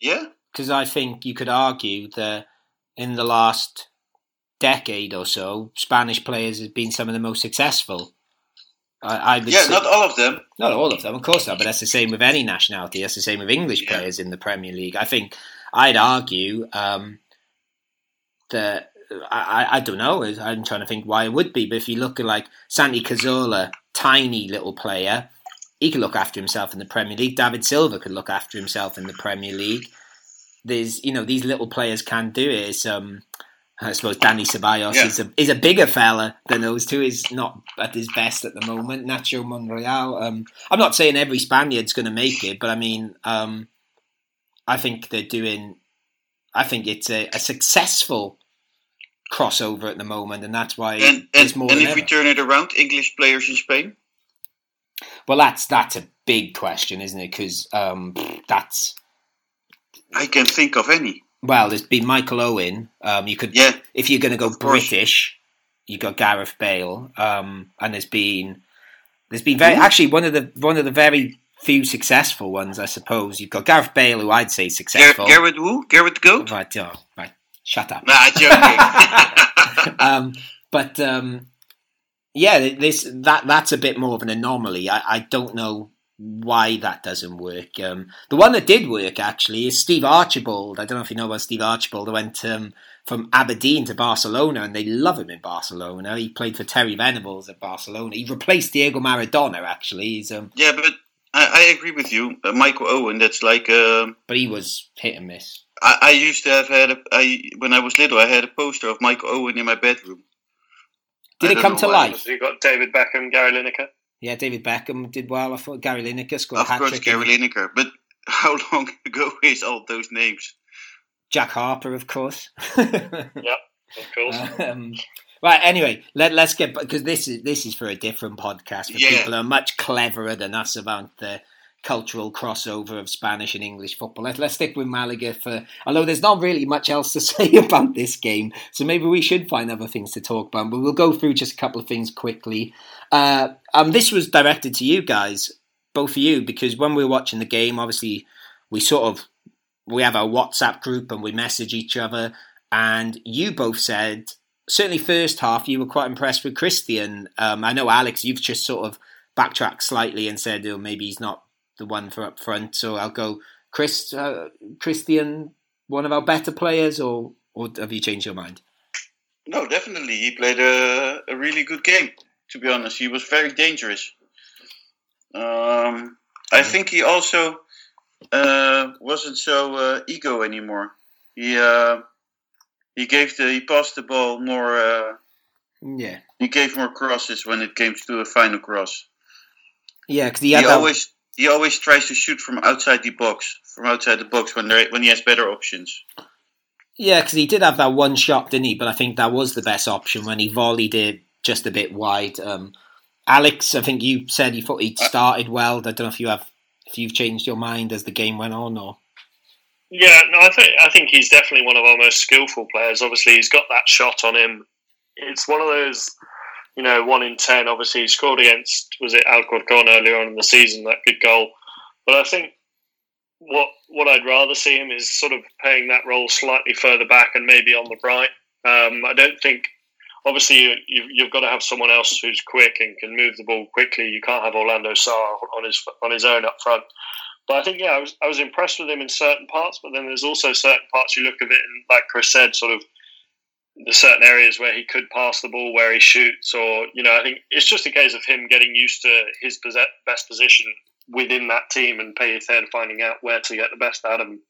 yeah, because I think you could argue that in the last decade or so, Spanish players have been some of the most successful. I, I yeah, say- not all of them. Not all of them, of course not, but that's the same with any nationality. That's the same with English Yeah. players in the Premier League. I think I'd argue um, that I, I, don't know. I'm trying to think why it would be, but if you look at like Santi Cazorla, tiny little player, he could look after himself in the Premier League. David Silva could look after himself in the Premier League. There's, you know, these little players can do it. It's, um, I suppose Danny Ceballos Yeah. is a is a bigger fella than those two. Is not at his best at the moment. Nacho Monreal. Um, I'm not saying every Spaniard's going to make it, but I mean, um, I think they're doing. I think it's a, a successful crossover at the moment, and that's why And and, more and than if we turn it around, English players in Spain. well, that's that's a big question, isn't it? Because um, that's I can think of any. well, there's been Michael Owen. Um, you could Yeah, if you're going to go. British, you got Gareth Bale, um, and there's been there's been very Who? actually one of the one of the very few successful ones, I suppose. You've got Gareth Bale, who I'd say successful. Gareth who? Gareth Goat? Right, oh, right, shut up. Nah, joking. um, but um, yeah, this that that's a bit more of an anomaly. I, I don't know why that doesn't work. Um, the one that did work actually is Steve Archibald. I don't know if you know about Steve Archibald. I went um, from Aberdeen to Barcelona, and they love him in Barcelona. He played for Terry Venables at Barcelona. He replaced Diego Maradona. Actually, he's um, yeah, but I, I agree with you, uh, Michael Owen. That's like um but he was hit and miss. I, I used to have had a, I when I was little. I had a poster of Mike Owen in my bedroom. Did I it come to why. life? You got David Beckham, Gary Lineker. Yeah, David Beckham did well. I thought Gary Lineker scored a Of hat course. Gary Lineker. But how long ago is all those names? Jack Harper, of course. Yeah, of course. um, right. Anyway, let let's get because this is this is for a different podcast for Yeah. people who are much cleverer than us about the cultural crossover of Spanish and English football. Let, let's stick with Malaga for. Although there's not really much else to say about this game, so maybe we should find other things to talk about. But we'll go through just a couple of things quickly. Uh, um, this was directed to you guys, both of you, because when we were watching the game, obviously we sort of we have our WhatsApp group and we message each other. And you both said certainly first half you were quite impressed with Christian. Um, I know Alex, you've just sort of backtracked slightly and said oh, maybe he's not the one for up front. So I'll go Chris uh, Christian, one of our better players, or or have you changed your mind? No, definitely. He played a, a really good game, to be honest. He was very dangerous. Um, I think he also uh, wasn't so uh, ego anymore. He uh, he gave the he passed the ball more. Uh, Yeah, he gave more crosses when it came to a final cross. yeah, because he He, always he always tries to shoot from outside the box, from outside the box when there when he has better options. Yeah, because he did have that one shot, didn't he? But I think that was the best option when he volleyed it just a bit wide. Um, Alex, I think you said you thought he'd started well. I don't know if you have if you've changed your mind as the game went on, or Yeah, no, I think I think he's definitely one of our most skillful players. Obviously, he's got that shot on him. It's one of those, you know, one in ten. Obviously, he scored against was it Alcorcon earlier on in the season that good goal. But I think what what I'd rather see him is sort of playing that role slightly further back and maybe on the right. Um, I don't think. Obviously, you, you, you've got to have someone else who's quick and can move the ball quickly. You can't have Orlando Sá on his on his own up front. But I think yeah, I was I was impressed with him in certain parts, but then there's also certain parts you look at it and like Chris said, sort of the certain areas where he could pass the ball, where he shoots, or you know, I think it's just a case of him getting used to his best position within that team and Pellicer finding out where to get the best out of him.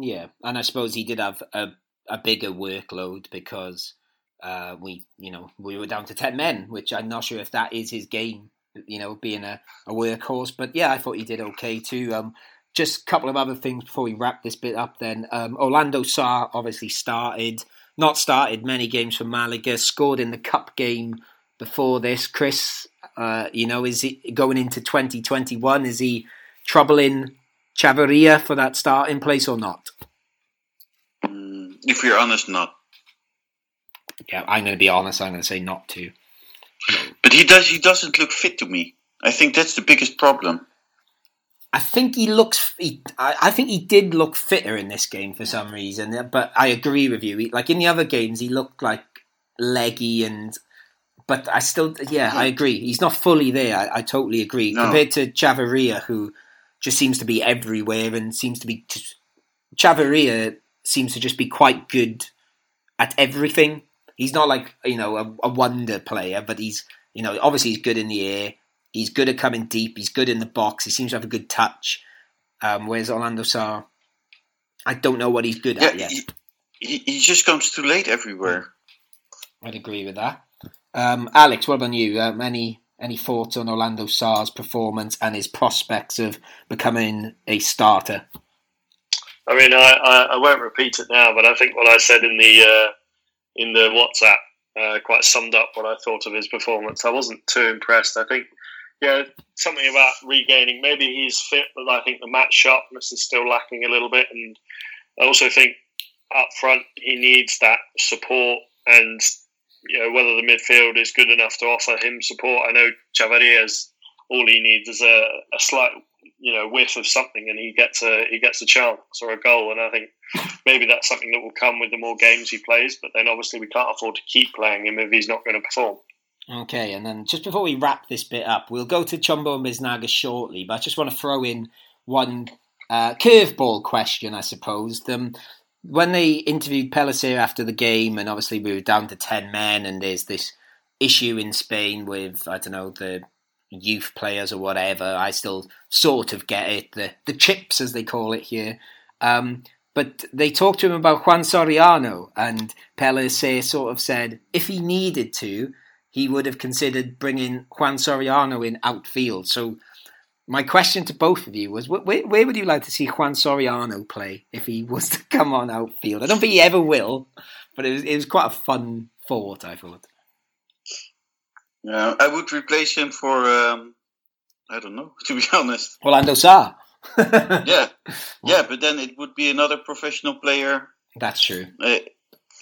yeah. And I suppose he did have a a bigger workload because uh, we you know we were down to ten men, which I'm not sure if that is his game. You know, being a, a workhorse, but yeah, I thought he did okay too. Um, just a couple of other things before we wrap this bit up. Then um, Orlando Sá obviously started, not started many games for Malaga. Scored in the cup game before this. Chris, uh, you know, is he going into 2021? Is he troubling Chavarria for that starting place or not? Mm, if we're honest, not. Yeah, I'm going to be honest. I'm going to say not to. But he does. He doesn't look fit to me. I think that's the biggest problem. I think he looks. He, I, I think he did look fitter in this game for some reason. Uh, but I agree with you. He, like in the other games, he looked like leggy and. But I still, yeah, I agree. He's not fully there. I, I totally agree. No. Compared to Chavarria, who just seems to be everywhere and seems to be. Just, Chavarria seems to just be quite good at everything. He's not like you know a, a wonder player, but he's you know obviously he's good in the air. He's good at coming deep. He's good in the box. He seems to have a good touch. Um, whereas Orlando Sá, I don't know what he's good Yeah, at yet. he, he, he just comes too late everywhere. I'd agree with that. Um, Alex, what about you? Um, any any thoughts on Orlando Sá's performance and his prospects of becoming a starter? I mean, I, I, I won't repeat it now, but I think what I said in the uh, in the WhatsApp uh, quite summed up what I thought of his performance. I wasn't too impressed. I think, yeah, something about regaining. Maybe he's fit, but I think the match sharpness is still lacking a little bit. And I also think up front he needs that support and. You know, whether the midfield is good enough to offer him support. I know Chavarria's all he needs is a, a slight you know whiff of something and he gets a he gets a chance or a goal and I think maybe that's something that will come with the more games he plays but then obviously we can't afford to keep playing him if he's not going to perform Okay, and then just before we wrap this bit up, we'll go to Chumbo and Biznaga shortly, but I just want to throw in one uh, curveball question, I suppose. Um, when they interviewed Pellicer after the game, and obviously we were down to 10 men, and there's this issue in Spain with, I don't know, the youth players or whatever. I still sort of get it, the the chips as they call it here. Um, but they talked to him about Juan Soriano, and Pellicer sort of said if he needed to, he would have considered bringing Juan Soriano in outfield. So my question to both of you was, where, where would you like to see Juan Soriano play if he was to come on outfield? I don't think he ever will, but it was, it was quite a fun thought, I thought. Yeah, I would replace him for, um, I don't know, to be honest. Orlando Sá. yeah, yeah, but then it would be another professional player. That's true. Uh,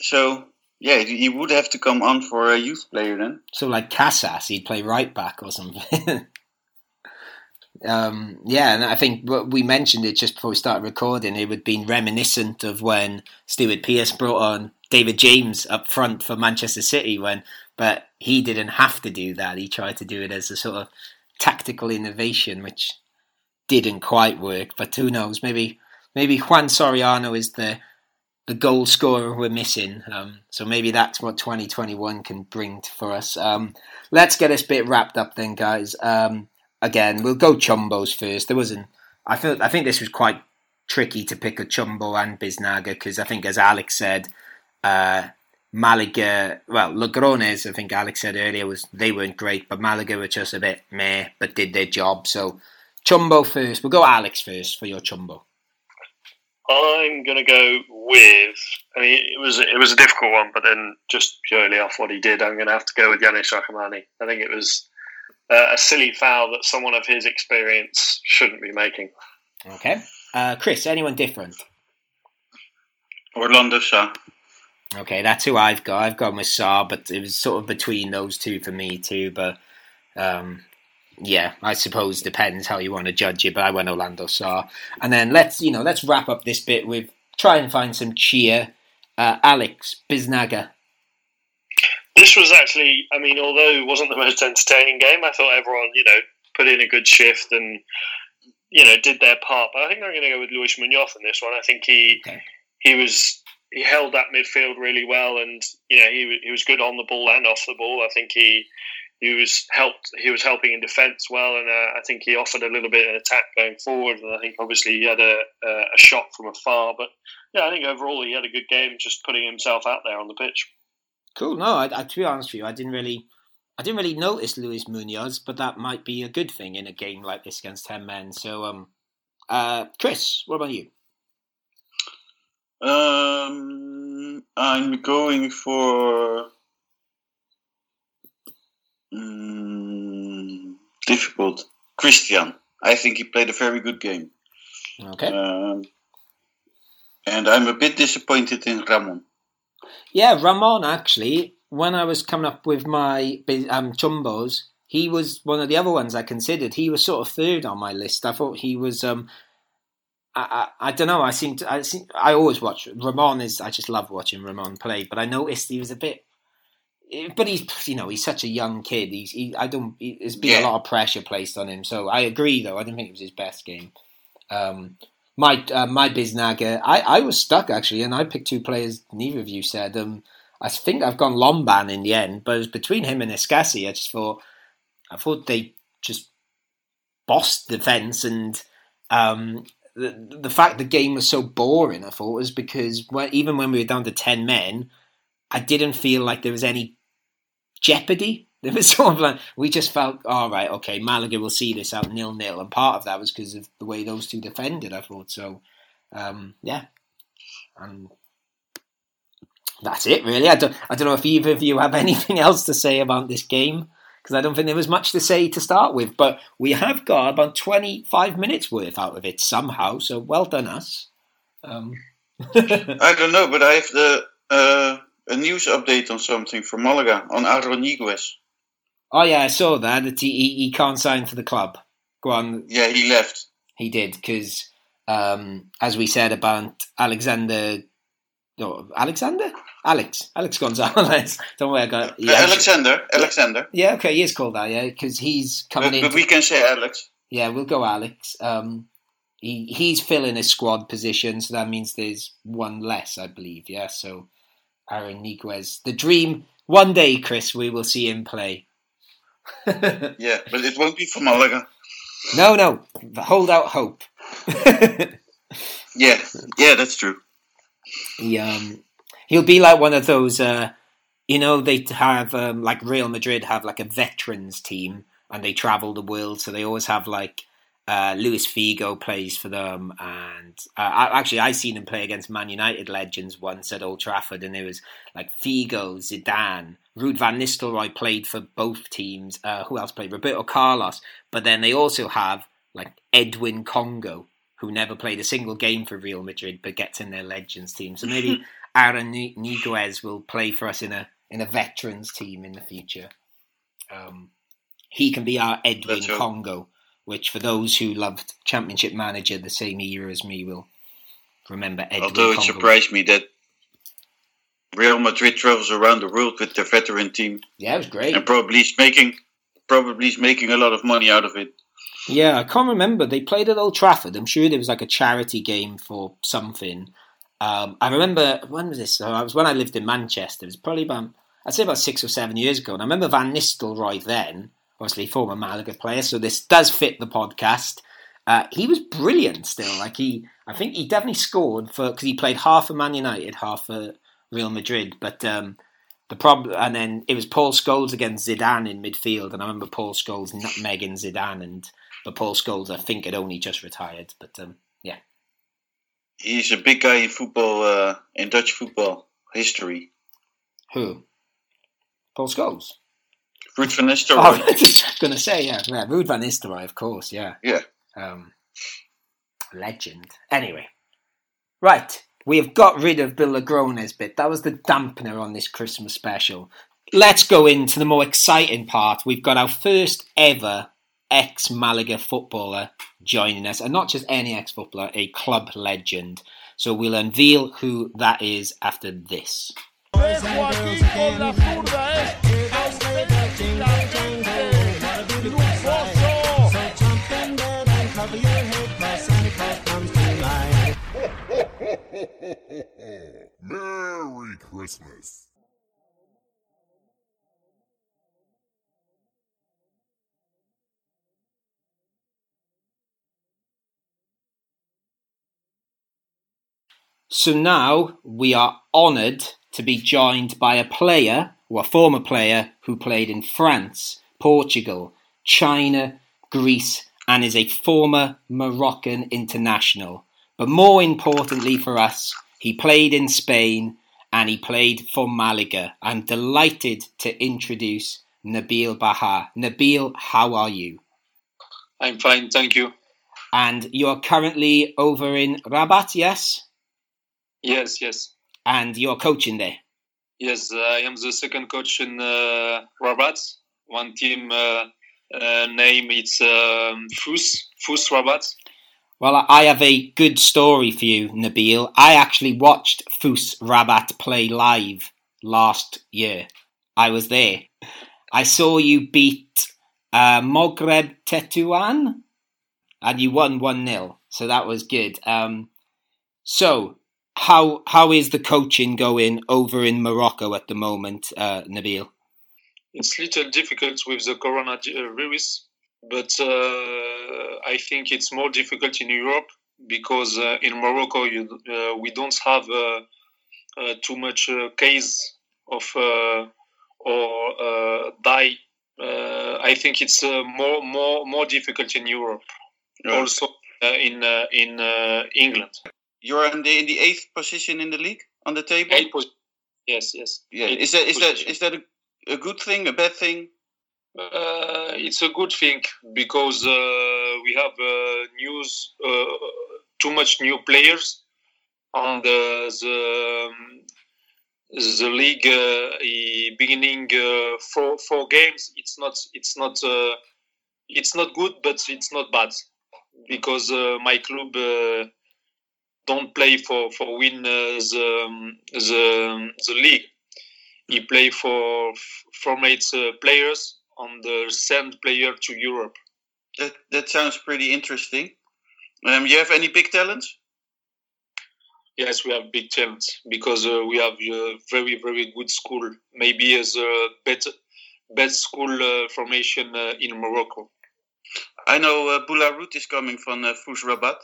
so, yeah, he would have to come on for a youth player then. So, like Casas, he'd play right back or something. Um, yeah, and I think we mentioned it just before we started recording. It would have been reminiscent of when Stuart Pearce brought on David James up front for Manchester City, when but he didn't have to do that. He tried to do it as a sort of tactical innovation, which didn't quite work. But who knows? Maybe maybe Juan Soriano is the the goal scorer we're missing. Um, so maybe that's what 2021 can bring for us. Um, let's get this bit wrapped up then, guys. Um, again, we'll go Chumbos first. There wasn't. I feel. I think this was quite tricky to pick a Chumbo and Biznaga because I think, as Alex said, uh, Malaga. Well, Logroñés. I think Alex said earlier was they weren't great, but Malaga were just a bit meh, but did their job. So Chumbo first. We'll go Alex first for your Chumbo. I'm gonna go with. I mean, it was it was a difficult one, but then just purely off what he did, I'm gonna have to go with Yanis Rahmani. I think it was uh, a silly foul that someone of his experience shouldn't be making. Okay. Uh, Chris, anyone different? Orlando Sá. Okay, that's who I've got. I've got Sá, but it was sort of between those two for me too. But um, yeah, I suppose depends how you want to judge it. But I went Orlando Sá, and then let's you know let's wrap up this bit with try and find some cheer. Uh, Alex Biznaga this was actually, I mean, although it wasn't the most entertaining game, I thought everyone, you know, put in a good shift and, you know, did their part. But I think I'm going to go with Luis Munoz in this one. I think he okay. he was he held that midfield really well, and you know he he was good on the ball and off the ball. I think he he was helped he was helping in defence well, and uh, I think he offered a little bit of attack going forward. And I think obviously he had a a shot from afar, but yeah, I think overall he had a good game, just putting himself out there on the pitch. Cool. No, I, I, to be honest with you, I didn't really, I didn't really notice Luis Munoz, but that might be a good thing in a game like this against ten men. So, um, uh, Chris, what about you? Um, I'm going for um, difficult. Christian. I think he played a very good game. Okay. Um, and I'm a bit disappointed in Ramon. Yeah, Ramon actually, when I was coming up with my um, chumbos, he was one of the other ones I considered. He was sort of third on my list. I thought he was. Um, I, I, I don't know. I seem to. I seem, I always watch Ramon. Is I just love watching Ramon play. But I noticed he was a bit. But he's you know he's such a young kid. He's he, I don't. He, there's been yeah. a lot of pressure placed on him. So I agree though. I didn't think it was his best game. Um, my uh, my Biznaga, I, I was stuck actually, and I picked two players. Neither of you said. Um, I think I've gone Lomban in the end, but it was between him and Escassi. I just thought, I thought they just bossed the fence, and um, the the fact the game was so boring. I thought was because when, even when we were down to ten men, I didn't feel like there was any jeopardy There was sort of like we just felt, all right, okay, Malaga will see this out nil nil, and part of that was because of the way those two defended. I thought so. Um, yeah, and that's it really. I don't, I don't know if either of you have anything else to say about this game because I don't think there was much to say to start with. But we have got about twenty five minutes worth out of it somehow. So well done us. Um. I don't know, but I have the uh, a news update on something from Malaga on Aaron Niguez. Oh yeah, I saw that. That he, he can't sign for the club. Go on. Yeah, he left. He did because, um, as we said about Alexander, no, Alexander, Alex, Alex Gonzalez. Don't worry, I got yeah, Alexander. Alexander. Yeah, okay, he is called that. Yeah, because he's coming but, in. But we can say Alex. Yeah, we'll go Alex. Um, he he's filling a squad position, so that means there's one less, I believe. Yeah, so Aaron Niguez, the dream. One day, Chris, we will see him play. Yeah, but it won't be for Malaga. no, no, hold out hope. Yeah, yeah, that's true. he um he'll be like one of those uh you know they have um like Real Madrid have like a veterans team and they travel the world so they always have like uh Luis Figo plays for them and uh, I, actually I seen him play against Man United legends once at Old Trafford and it was like Figo, Zidane, Ruud van Nistelrooy played for both teams. Uh, who else played? Roberto Carlos. But then they also have like Edwin Congo, who never played a single game for Real Madrid but gets in their legends team. So maybe Aaron Niguez will play for us in a in a veterans team in the future. Um, he can be our Edwin Congo, which for those who loved Championship Manager the same era as me will remember Edwin Although it Congo. surprised me that Real Madrid travels around the world with their veteran team Yeah, it was great. and probably is making probably is making a lot of money out of it. Yeah, I can't remember. They played at Old Trafford. I'm sure there was like a charity game for something. Um, I remember when was this? So I was when I lived in Manchester. It was probably about I'd say about six or seven years ago. And I remember Van Nistelrooy then, obviously former Malaga player. So this does fit the podcast. Uh, he was brilliant still. Like he, I think he definitely scored for because he played half for Man United, half for Real Madrid. But um, the problem, and then it was Paul Scholes against Zidane in midfield, and I remember Paul Scholes nutmegging Zidane, and but Paul Scholes I think had only just retired. But um, yeah, He's a big guy in football, uh, in Dutch football history. who? Paul Scholes. Ruud van Oh, Nistelrooy. I was just going to say yeah, yeah, Ruud van Nistelrooy, of course, yeah, Yeah. um, legend. Anyway, right, we have got rid of Bill Logroñés bit. That was the dampener on this Christmas special. Let's go into the more exciting part. We've got our first ever ex Malaga footballer joining us, and not just any ex footballer, a club legend. So we'll unveil who that is after this. Merry Christmas. So now we are honoured to be joined by a player, or a former player, who played in France, Portugal, China, Greece, and is a former Moroccan international. But more importantly for us, he played in Spain and he played for Malaga. I'm delighted to introduce Nabil Baha. Nabil, how are you? I'm fine, thank you. And you are currently over in Rabat, yes? Yes, yes. And you're coaching there. Yes, uh, I am the second coach in uh, Rabat. One team uh, uh, name it's um, Fus, Fus Rabat. Well, I have a good story for you, Nabil. I actually watched Fus Rabat play live last year. I was there. I saw you beat uh, Moghreb Tetuan, and you won 1 0. So that was good. Um, so, how how is the coaching going over in Morocco at the moment, uh, Nabil? It's little difficult with the coronavirus, but uh, I think it's more difficult in Europe because uh, in Morocco you, uh, we don't have uh, uh, too much uh, case of uh, or uh, die. Uh, I think it's uh, more more more difficult in Europe, Yeah. also uh, in uh, in uh, England. You're in the in the eighth position in the league on the table. Eight pos- yes, yes. Yeah. Eight Is that is that position. is that a, a good thing? A bad thing? Uh, it's a good thing because uh, we have uh, news uh, too much new players and uh, the um, the league uh, beginning uh, four four games it's not it's not uh, it's not good but it's not bad because uh, my club uh, don't play for for win uh, the, um, the the league he play for f- formate uh, players on the send player to Europe. That that sounds pretty interesting. Um, you have any big talents? Yes, we have big talents because uh, we have a very very good school. Maybe as a better best school uh, formation uh, in Morocco. I know uh, Boularout is coming from uh, Rabat.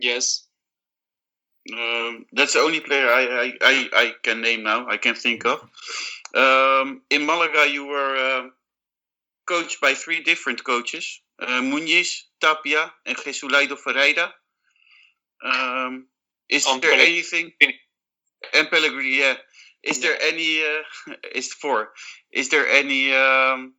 Yes. Um, that's the only player I, I, I, I can name now. I can think of. Um, in Malaga, you were uh, coached by three different coaches: uh, Muniz, Tapia, and Jesualdo Ferreira. Um, is And there Pellegrini. anything? And Pellegrini, yeah. Is there any? Uh, is four? Is there any um,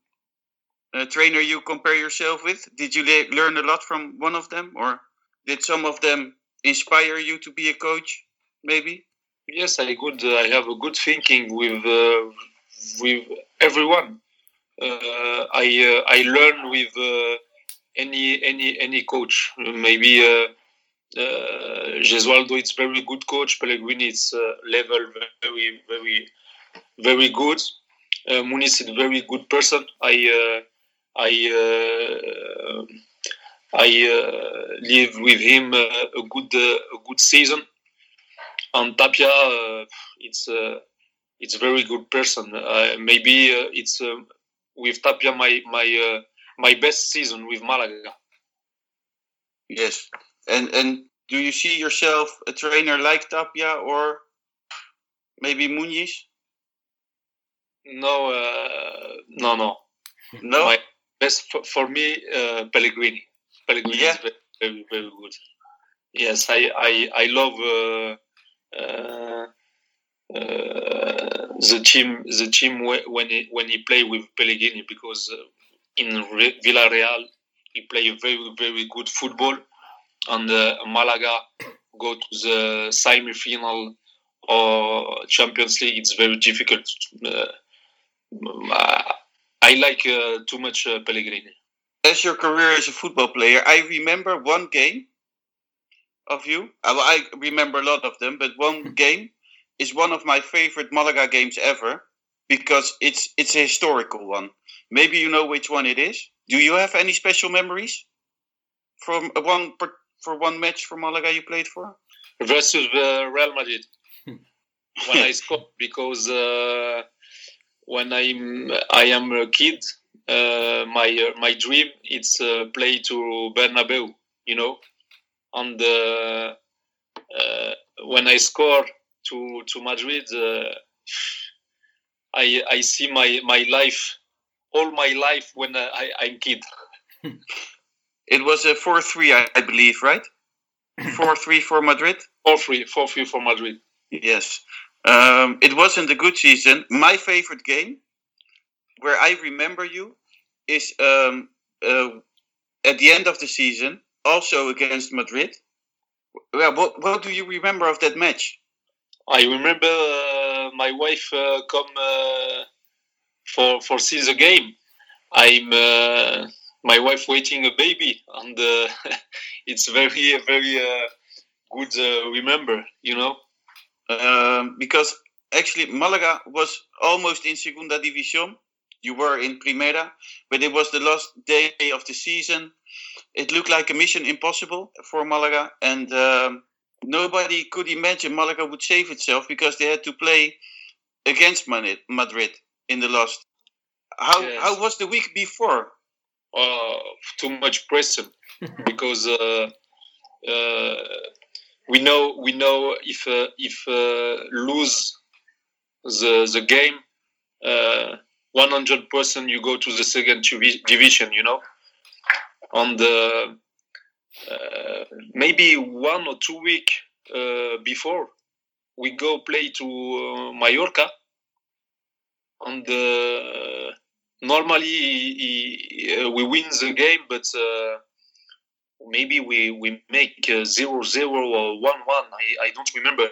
uh, trainer you compare yourself with? Did you le- learn a lot from one of them, or did some of them inspire you to be a coach? Maybe. Yes, I good. I have a good thinking with uh, with everyone. Uh, I uh, I learn with uh, any any any coach. Maybe uh, uh, Jesualdo is very good coach. Pellegrini it's uh, level very very very good. Uh, Muniz is a very good person. I uh, I uh, I uh, live with him uh, a good uh, a good season. And Tapia, uh, it's uh, it's very good person. Uh, maybe uh, it's uh, with Tapia my my uh, my best season with Malaga. Yes. And and do you see yourself a trainer like Tapia or maybe Muniz? No, uh, no, no. No. My best for, for me, uh, Pellegrini. Pellegrini Yeah. is very, very very good. Yes, I I I love uh, uh, uh, the team the team when he when he play with Pellegrini because uh, in Re- Villarreal he play very very good football and uh, Malaga go to the semi-final or Champions League it's very difficult. Uh, I like uh, too much uh, Pellegrini. As your career as a football player, I remember one game of you. I remember a lot of them, but one game is one of my favorite Malaga games ever because it's it's a historical one. Maybe you know which one it is. Do you have any special memories from one for one match for Malaga you played for? versus uh, Real Madrid when I scored because uh, when I'm I am a kid, uh, my uh, my dream it's uh, play to Bernabeu, you know, and uh, uh, when I score to to Madrid, uh, I I see my my life, all my life when I I'm kid. It was a four three, I, I believe, right? Four three for Madrid. Four free, four free for Madrid. Yes. Um, it wasn't a good season. My favorite game, where I remember you, is um, uh, at the end of the season, also against Madrid. Well, what, what do you remember of that match? I remember uh, my wife uh, come uh, for for see the game. I'm uh, my wife waiting a baby, and uh, it's very very uh, good. Uh, remember, you know. Um, because actually, Malaga was almost in Segunda División. You were in Primera, but it was the last day of the season. It looked like a mission impossible for Malaga, and um, nobody could imagine Malaga would save itself because they had to play against Madrid in the last. How Yes. how was the week before? uh, too much pressure because uh, uh, we know we know if uh, if uh, lose the the game, one hundred percent you go to the second division. You know, on the uh, maybe one or two week uh, before we go play to uh, Mallorca, and uh, normally he, uh, we win the game, but uh, maybe we we make uh, zero zero or one one. I, I don't remember.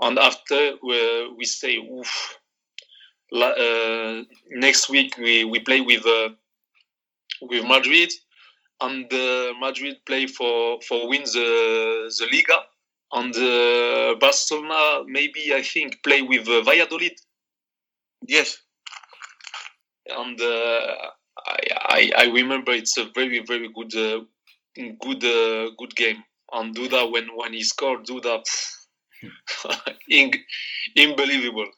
And after uh, we say, Oof, next week we, we play with uh, with Madrid, and uh, Madrid play for for win the the Liga, and uh, Barcelona maybe I think play with uh, Valladolid Yes, and uh, I, I I remember it's a very very good uh, good uh, good game. And Duda when when he scored Duda, in, unbelievable.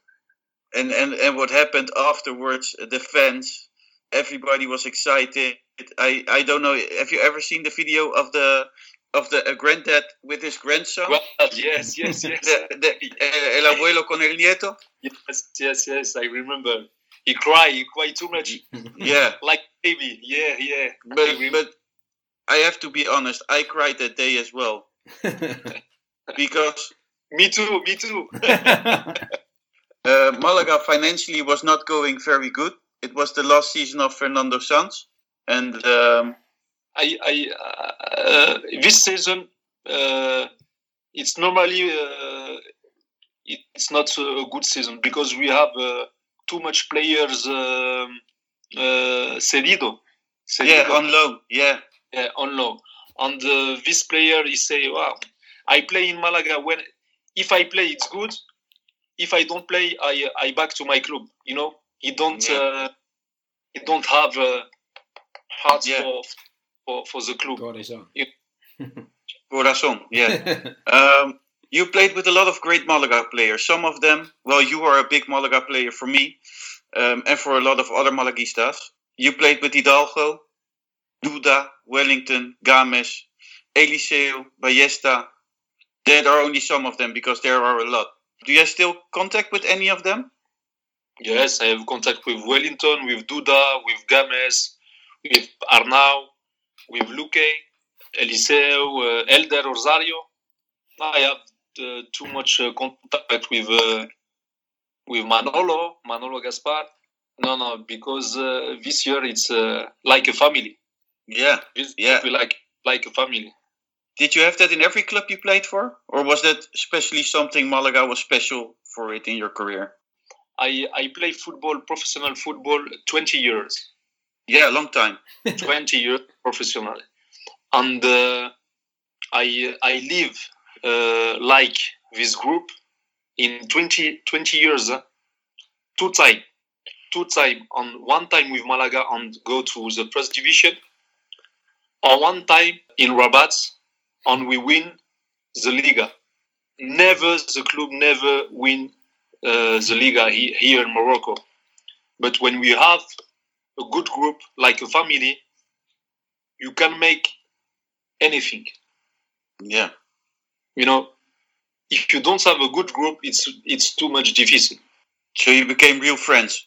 And and and what happened afterwards, the fans, everybody was excited. I I don't know. Have you ever seen the video of the of the uh, granddad with his grandson? Well, yes, yes, yes. the, the, uh, el abuelo con el nieto. yes, yes, yes. I remember. He cried. He cried too much, Yeah, like baby. Yeah, yeah. but I but I have to be honest. I cried that day as well because me too. Me too. Uh, Malaga financially was not going very good. It was the last season of Fernando Sanz, and um, I, I uh, this season uh, it's normally uh, it's not a good season because we have uh, too much players um, uh, cedido. yeah, on loan. Yeah, yeah, on loan. And uh, this player is say, "Wow, I play in Malaga. When if I play, it's good. If I don't play, I I back to my club. You know, he don't Yeah. uh, he don't have uh, heart Yeah. for, for for the club. God is on. Corazon. Yeah. um, you played with a lot of great Malaga players. Some of them, well, you are a big Malaga player for me, um, and for a lot of other Malaguistas. You played with Hidalgo, Duda, Wellington, Gámez, Eliseo, Ballesta. There are only some of them because there are a lot. Do you have still contact with any of them? Yes, I have contact with Wellington, with Duda, with Gámez, with Arnau, with Luque, Eliseo, uh, Elder Rosario. I have uh, too much uh, contact with uh, with Manolo, Manolo Gaspar. No, no, because uh, this year it's uh, like a family. Yeah. This Yeah. we like like a family. Did you have that in every club you played for? Or was that especially something Malaga was special for it in your career? I I play football, professional football, twenty years. Yeah, long time. 20 years professional and uh, i i live uh, like this group in 20 20 years uh, two time two time on one time with malaga and go to the first division or one time in rabat and we win the liga. Never the club never win uh, the liga he, here in morocco. But when we have a good group like a family you can make anything. Yeah. you know if you don't have a good group it's it's too much difficult. So you became real friends.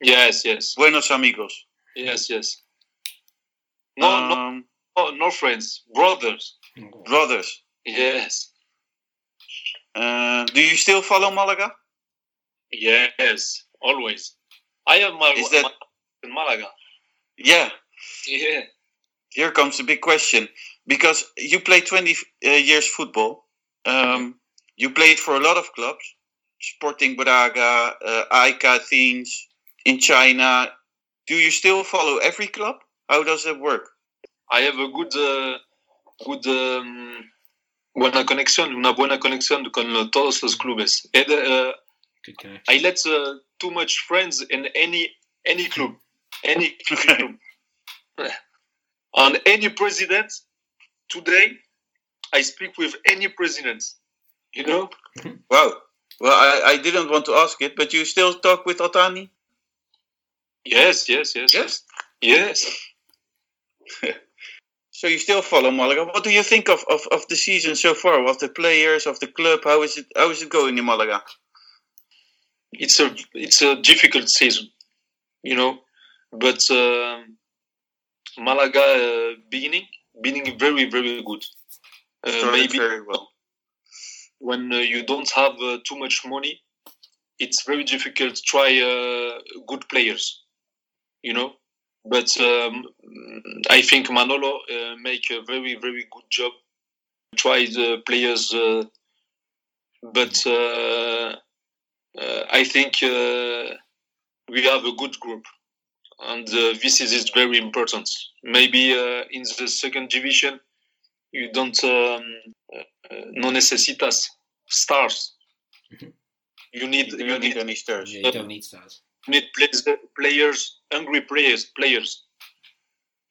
yes yes. Buenos amigos. yes yes. No no, Um, no no friends. Brothers brothers. yes Uh, do you still follow Malaga? yes always i am my, Is that- my in malaga Yeah. yeah Here comes the big question. Because you played 20 uh, years football. Um, you played for a lot of clubs. Sporting Braga, uh, AEK Athens, in China. Do you still follow every club? How does it work? I have a good, uh, good, um, buena conexión, una buena conexión con todos los clubes. And, uh, Good connection. I let uh, too much friends in any any club, any club. On any president today, I speak with any president. You know, Wow. Well, I, I didn't want to ask it, but you still talk with Al-Thani? yes, yes, yes, Yes. yes. So you still follow Malaga. What do you think of, of, of the season so far? Of the players, of the club? How is it how is it going in Malaga? It's a it's a difficult season, you know, but um, Malaga uh, beginning beginning very very good. Uh, maybe very well. when uh, you don't have uh, too much money, it's very difficult to try uh, good players, you know. But um, I think Manolo uh, make a very very good job. Try the players, uh, but uh, uh, I think uh, we have a good group, and uh, this is, is very important. Maybe uh, in the second division, you don't um, uh, no necesitas stars. You need You you don't need need, any stars. Yeah, you don't need stars. need players, hungry players, players.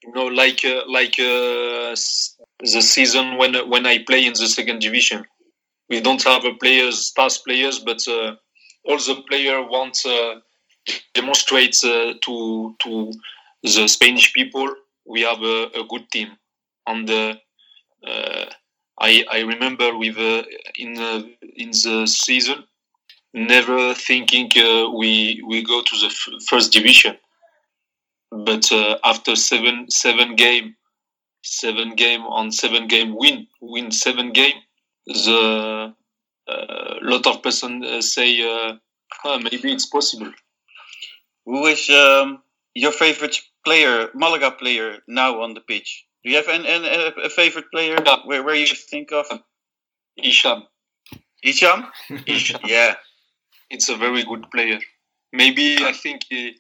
You know, like uh, like uh, the season when when I play in the second division, we don't have a players, stars players, but uh, all the player wants uh, demonstrates uh, to to the Spanish people we have a, a good team. And uh, uh, I I remember with uh, in the in the season never thinking uh, we we go to the f- first division. But uh, after seven seven game, seven game on seven game win win seven game, the uh, lot of person uh, say uh, "Ah, maybe it's possible. Who is um, your favorite player, Malaga player, now on the pitch? Do you have an, an, a, a favorite player Yeah. where, where you think of? Isham, Isham? Isham, Yeah. it's a very good player. Maybe I think he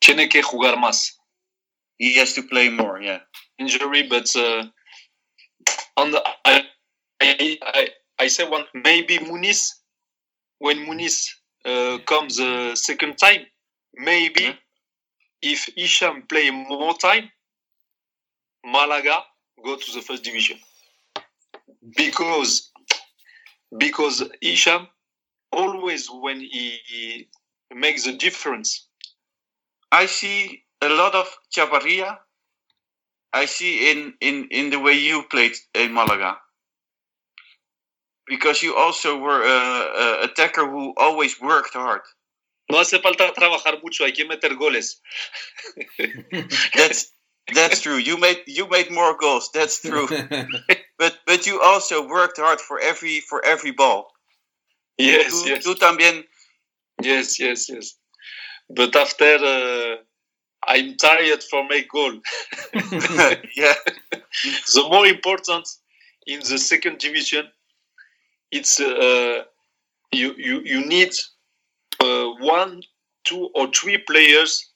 tiene que jugar más. He has to play more, yeah. injury, but uh, on the I, I I I say one maybe Muniz when Muniz uh, comes the second time, maybe Yeah. if Isham play more time, Malaga go to the first division because because Isham always when he, he makes a difference I see a lot of Chavarria. I see in, in, in the way you played in Malaga. Because you also were a, a attacker who always worked hard. no hace falta trabajar mucho hay que meter goles That's that's true. You made you made more goals. That's true. But but you also worked hard for every for every ball. yes Tú, yes tú también. Yes, yes, yes. But after uh, I'm tired for make goal. yeah. the more important in the second division, it's uh, you you you need uh, one, two, or three players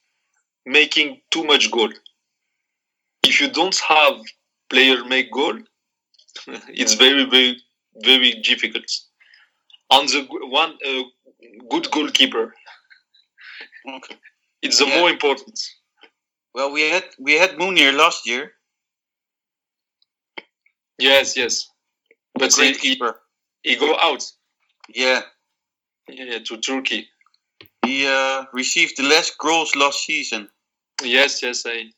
making too much goal. If you don't have player make goal, it's very very very difficult. On the one uh, good goalkeeper, Okay. it's the Yeah. more important. Well, we had we had Munir last year. Yes, yes. But Great he, he, keeper. he go out Yeah. yeah, to Turkey. He uh, received the less goals last season. Yes, yes, I,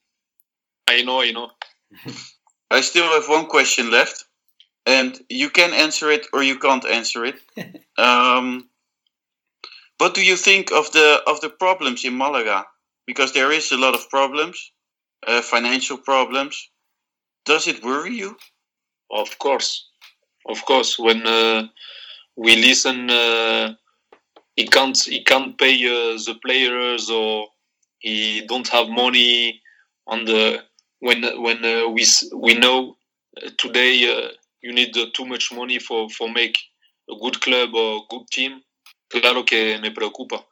I know, I know. I still have one question left, and you can answer it or you can't answer it. um, what do you think of the of the problems in Malaga? Because there is a lot of problems, uh, financial problems. Does it worry you? Of course, of course. When uh, we listen, uh, he can't he can't pay uh, the players or he don't have money on the when when uh, we we know uh, today you need too much money for for make a good club or good team. Claro que me preocupa.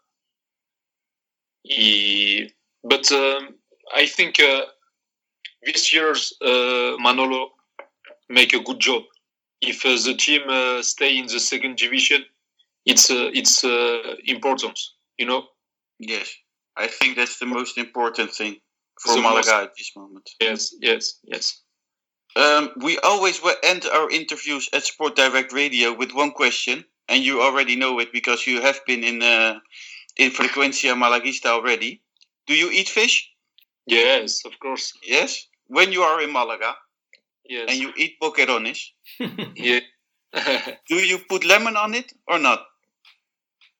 Y, but um, I think uh, this year's uh, Manolo make a good job. If uh, the team uh, stay in the second division, it's uh, it's uh, important, you know. Yes, I think that's the most important thing for The Malaga most- at this moment. Yes, yes, yes. Um, we always wa- end our interviews at Sport Direct Radio with one question, and you already know it because you have been in uh, in Frecuencia Malaguista already. Do you eat fish? Yes, of course. Yes. When you are in Malaga Yes. and you eat boquerones, yeah. do you put lemon on it or not?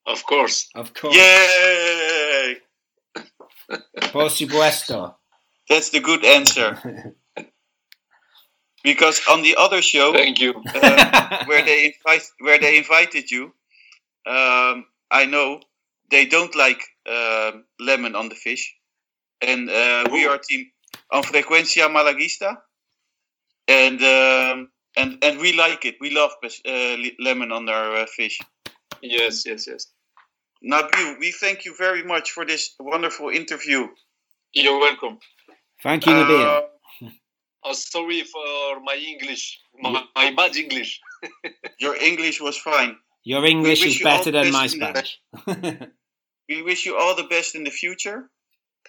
of course. Of course. Yay! Por supuesto. That's the good answer. because on the other show, Thank you. uh, where they invite where they invited you, um, I know they don't like um lemon on the fish, and uh, we are team on Frecuencia Malaguista, and um, and and we like it. We love uh, lemon on our uh, fish. Yes, yes, yes. Nabil, we thank you very much for this wonderful interview. You're welcome. Thank you, Nabil. Uh, Uh, sorry for my English, my, my bad English. your English was fine. Your English is better than my best in the- Spanish. We wish you all the best in the future,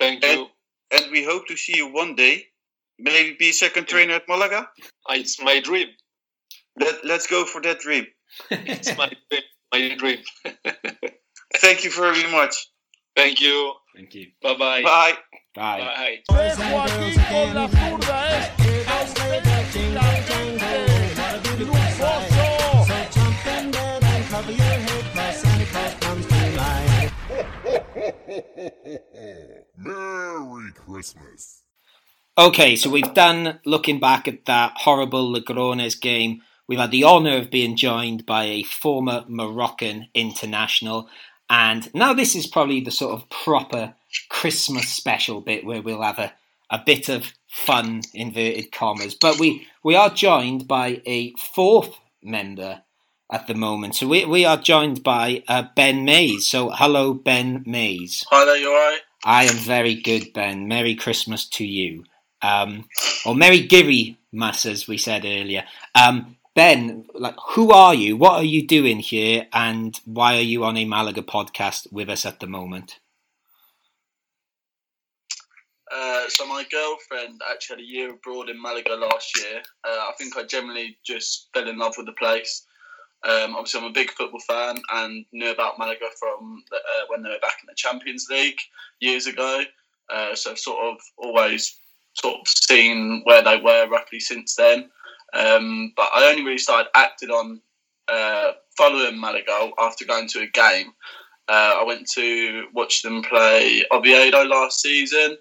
Thank you. and we hope to see you one day. Maybe be second trainer at Malaga. Uh, It's my dream. Let, let's go for that dream. It's my dream. My dream. Thank you very much. Thank you. Thank you. Bye bye. Bye. Bye. Bye. Merry Christmas. Okay, so we've done looking back at that horrible Logroñés game. We've had the honour of being joined by a former Moroccan international. And now this is probably the sort of proper Christmas special bit where we'll have a, a bit of fun, inverted commas. But we, we are joined by a fourth member at the moment. So we, we are joined by uh, Ben Mays. So hello, Ben Mays. Hi there, you alright? I am very good, Ben. Merry Christmas to you. Um, or Merry Giri Mass, as we said earlier. Um, ben, like, who are you? What are you doing here? And why are you on a Malaga podcast with us at the moment? Uh, so my girlfriend actually had a year abroad in Malaga last year. Uh, I think I generally just fell in love with the place. Um, obviously, I'm a big football fan and knew about Malaga from the, uh, when they were back in the Champions League years ago. Uh, so I've sort of always sort of seen where they were roughly since then. Um, but I only really started acting on uh, following Malaga after going to a game. Uh, I went to watch them play Oviedo last season,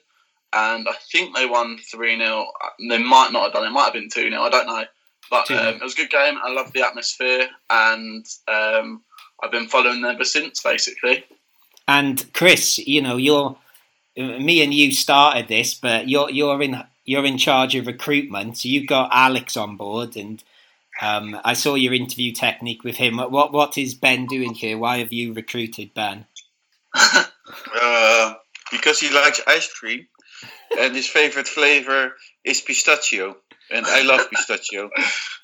and I think they won 3 0. They might not have done it, might have been 2 0, I don't know. But um, it was a good game. I love the atmosphere, and um, I've been following them ever since, basically. And Chris, you know, you're me and you started this, but you're you're in you're in charge of recruitment. So you've got Alex on board, and um, I saw your interview technique with him. What what is Ben doing here? Why have you recruited Ben? Uh, because he likes ice cream, and his favorite flavor is pistachio, and I love pistachio.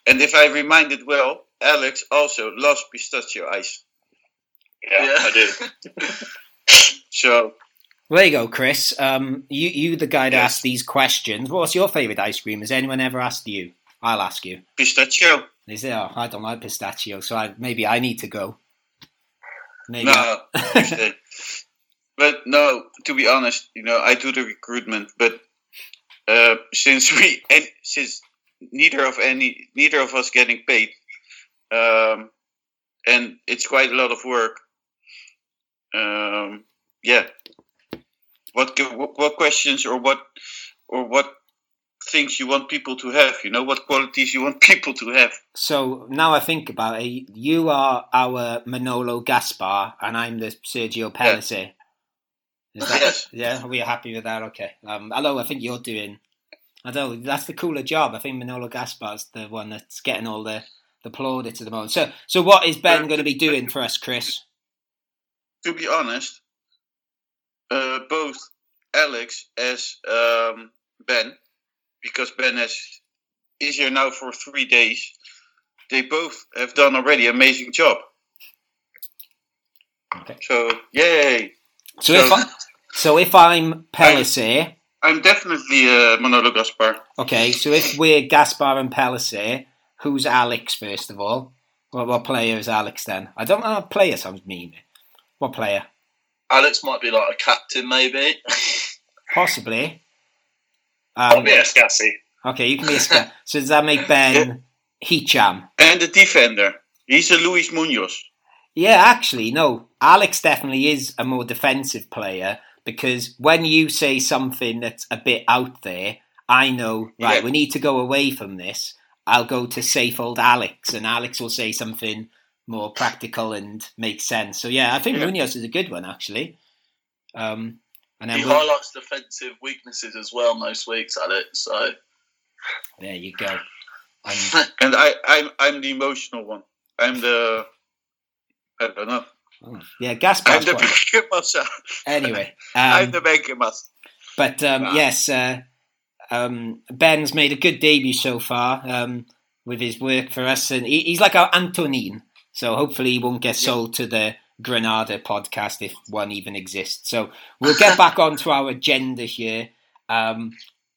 And if I reminded well, Alex also loves pistachio ice. Yeah, I do. So There you go, Chris. Um, you you the guy to Yes. ask these questions. What's your favourite ice cream? Has anyone ever asked you? I'll ask you. pistachio. Is there? Oh, I don't like pistachio, so I, maybe I need to go. Maybe. No, but no. To be honest, you know, I do the recruitment, but uh, since we and since neither of any neither of us getting paid, um, and it's quite a lot of work. Um, yeah. What, what questions or what or what things you want people to have? You know, what qualities you want people to have? So now I think about it, you are our Manolo Gaspar, and I'm the Sergio Pellicer. Is that, Yes. Yeah, we are happy with that? Okay. Um, although I think you're doing, I don't know, that's the cooler job. I think Manolo Gaspar's the one that's getting all the, the plaudits at the moment. So, so what is Ben going to be doing for us, Chris? to be honest, uh, both Alex as um, Ben, because Ben has, is here now for three days, they both have done already an amazing job. Okay. So, yay! So, if I, so if I'm Pellicer, I'm definitely uh, Manolo Gaspar. okay, so if we're Gaspar and Pellicer, who's Alex first of all? What, what player is Alex then? I don't know. A player sounds mean. What player? Alex might be like a captain, maybe. Possibly. I'll Um, be Escassi. okay, you can be a sca- So does that make Ben Hicham? And the defender, he's a Luis Munoz. Yeah, actually, no. Alex definitely is a more defensive player because when you say something that's a bit out there, I know, right, Yeah. we need to go away from this. I'll go to safe old Alex, and Alex will say something more practical and makes sense. So, yeah, I think Yeah. Munoz is a good one, actually. Um, and then he we'll- highlights defensive weaknesses as well most weeks, Alex. So there you go. And, And I, I'm, I'm the emotional one. I'm the, I don't know. Oh, yeah, I'm the Benkhemassa. Anyway, I'm um, the Benkhemassa. But um, Wow. yes, uh, um, Ben's made a good debut so far um, with his work for us, and he, he's like our Antonin. So hopefully he won't get sold to the Granada podcast if one even exists. So we'll get back onto our agenda here. Um,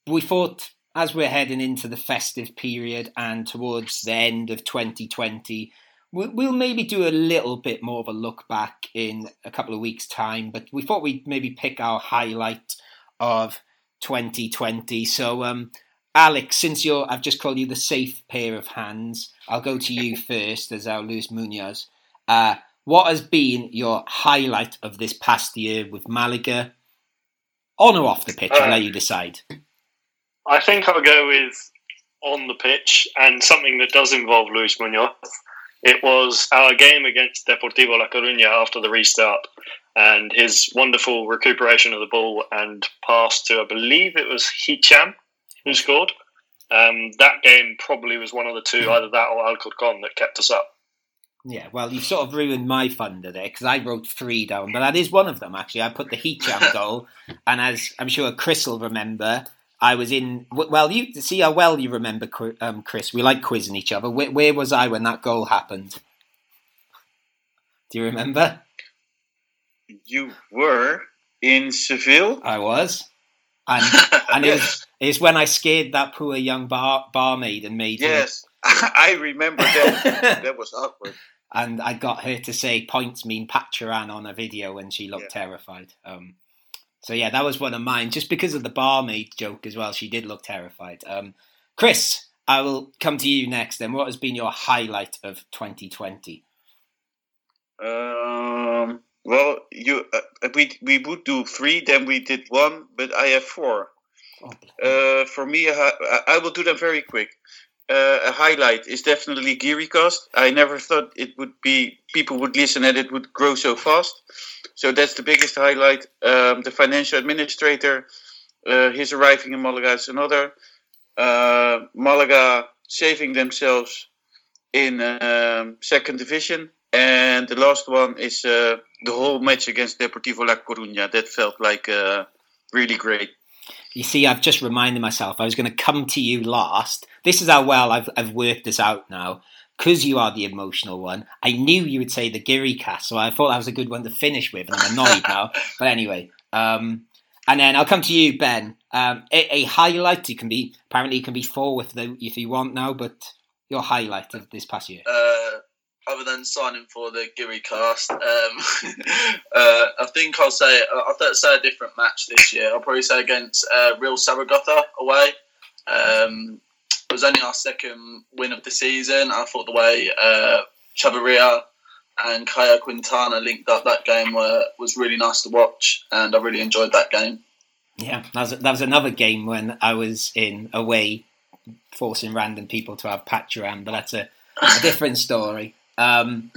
we thought as we're heading into the festive period and towards the end of 2020, we'll, we'll maybe do a little bit more of a look back in a couple of weeks' time, but we thought we'd maybe pick our highlight of 2020. So, um, Alex, since you're, I've just called you the safe pair of hands, I'll go to you first as our Luis Munoz. Uh, what has been your highlight of this past year with Malaga? On or off the pitch? I'll Uh, let you decide. I think I'll go with on the pitch and something that does involve Luis Munoz. It was our game against Deportivo La Coruña after the restart and his wonderful recuperation of the ball and pass to, I believe it was Hicham who scored. Um, that game probably was one of the two, either that or Alcorcon, that kept us up. Yeah, well, you've sort of ruined my thunder there because I wrote three down, but that is one of them actually. I put the Hicham goal, and as I'm sure Chris will remember, I was in. Well, you see how well you remember, um, Chris. We like quizzing each other. Where, where was I when that goal happened? Do you remember? You were in Seville. I was, and and it was, it's when I scared that poor young bar, barmaid and made her- Yes, I remember that. that was awkward. and I got her to say points mean Patcharan on a video and she looked terrified. Um, so yeah, that was one of mine. Just because of the barmaid joke as well, she did look terrified. Um, Chris, I will come to you next. Then, what has been your highlight of 2020? Um, well, you uh, we we would do three, then we did one, but I have four. Uh, for me, I I will do them very quick. Uh, a highlight is definitely Giricast. I never thought it would be people would listen and it would grow so fast. So that's the biggest highlight. Um, the financial administrator, uh, his arriving in Malaga is another. Uh, Malaga saving themselves in um, second division. And the last one is uh, the whole match against Deportivo La Coruña. That felt like uh, really great. You see, I've just reminded myself I was going to come to you last. This is how well I've, I've worked this out now. Because you are the emotional one, I knew you would say the Giri cast, so I thought that was a good one to finish with, and I'm annoyed now. But anyway, um, and then I'll come to you, Ben. Um, a, a highlight, you can be apparently you can be four if the, if you want now, but your highlight of this past year. uh, other than signing for the Giri cast, um, uh, I think I'll say I'll say a different match this year. I'll probably say against uh, Real Saragossa away. Um, it was only our second win of the season. I thought the way uh, Chavarria and Caye Quintana linked up that game were, was really nice to watch, and I really enjoyed that game. Yeah, that was, that was another game when I was in away, forcing random people to have Patch around, but that's a, a different story. Um,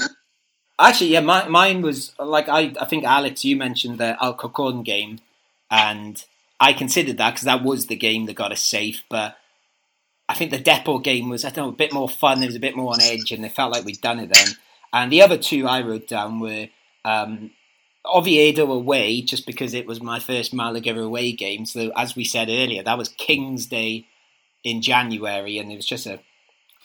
actually, yeah, my, mine was like I, I think Alex, you mentioned the Alcorcon game, and I considered that because that was the game that got us safe. But I think the Depor game was I don't know a bit more fun. It was a bit more on edge, and it felt like we'd done it then. And the other two I wrote down were um, Oviedo away, just because it was my first Malaga away game. So as we said earlier, that was King's Day in January, and it was just a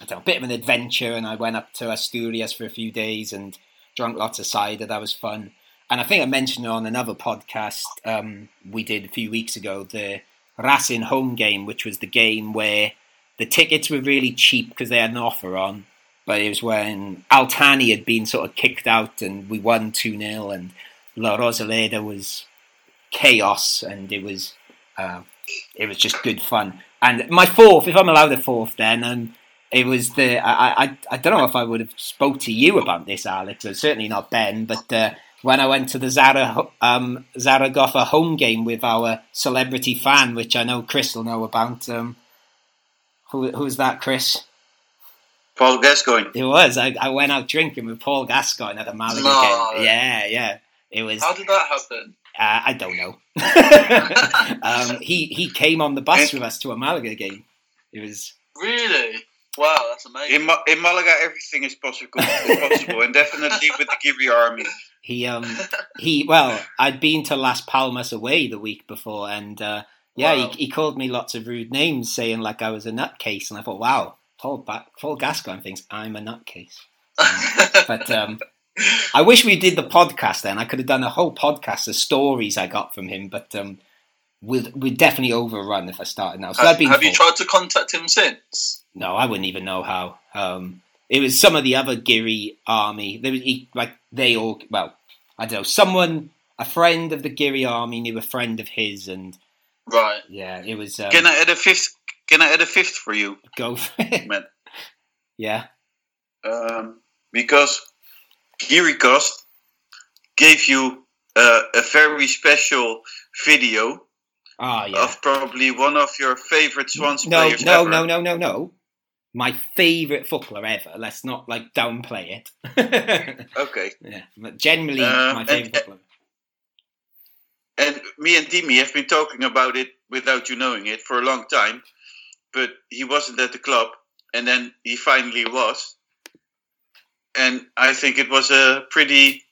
I don't know, a bit of an adventure. And I went up to Asturias for a few days and drank lots of cider. That was fun. And I think I mentioned on another podcast um, we did a few weeks ago the Racing home game, which was the game where the tickets were really cheap because they had an offer on. But it was when Al-Thani had been sort of kicked out and we won 2 0 and La Rosaleda was chaos and it was uh, it was just good fun. And my fourth, if I'm allowed a fourth, then um, it was the I, I I don't know if I would have spoke to you about this, Alex, or certainly not Ben, but uh, when I went to the Zara, um, Zaragoza home game with our celebrity fan, which I know Chris will know about. Um, who who's that, Chris? Paul Gascoigne. It was. I, I went out drinking with Paul Gascoigne at a Malaga No. game. Yeah, yeah. It was. How did that happen? Uh, I don't know. um, he he came on the bus with us to a Malaga game. It was Really? Wow, that's amazing. In, Ma- in Malaga, everything is possible, possible, and definitely with the Giri army. he um he well I'd been to Las Palmas away the week before and uh, yeah Wow. he, he called me lots of rude names saying like I was a nutcase and I thought wow Paul ba- Paul Gascoigne thinks I'm a nutcase but um I wish we did the podcast then I could have done a whole podcast of stories I got from him but um we'd, we'd definitely overrun if I started now so have that'd be have you tried to contact him since? No I wouldn't even know how um it was some of the other Giri army. There was he, like they all well, I don't know. Someone, a friend of the Giri army, knew a friend of his, and Right. yeah, it was. Um, Can I add a fifth? Can I add a fifth for you, go for it? man? yeah. Um, because Giri Cost gave you uh, a very special video Oh yeah. of probably one of your favorite Swans no, players no, ever. no, no, no, no. My favourite footballer ever. Let's not like downplay it. Okay. yeah, but generally Um, my favourite footballer. And me and Dimi have been talking about it without you knowing it for a long time, but he wasn't at the club, and then he finally was. And I think it was a pretty.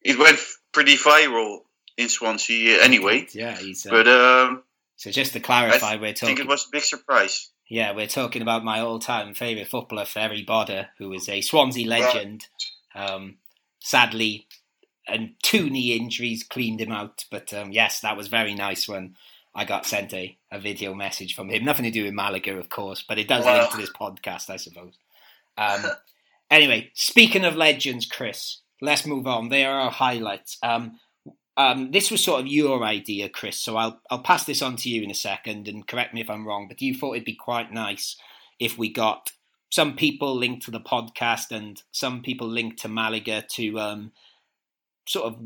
It went pretty viral in Swansea uh, anyway. Yeah, he's. Uh, But um, so just to clarify, we're talking. I think it was a big surprise. Yeah, we're talking about my all-time favourite footballer, Ferrie Bodde, who is a Swansea legend. Um, sadly, and two knee injuries cleaned him out. But um, yes, that was very nice when I got sent a, a video message from him. Nothing to do with Malaga, of course, but it does link to this podcast, I suppose. Um, anyway, speaking of legends, Chris, let's move on. They are our highlights. Um, um, this was sort of your idea, Chris. So I'll I'll pass this on to you in a second, and correct me if I'm wrong. But you thought it'd be quite nice if we got some people linked to the podcast and some people linked to Malaga to um, sort of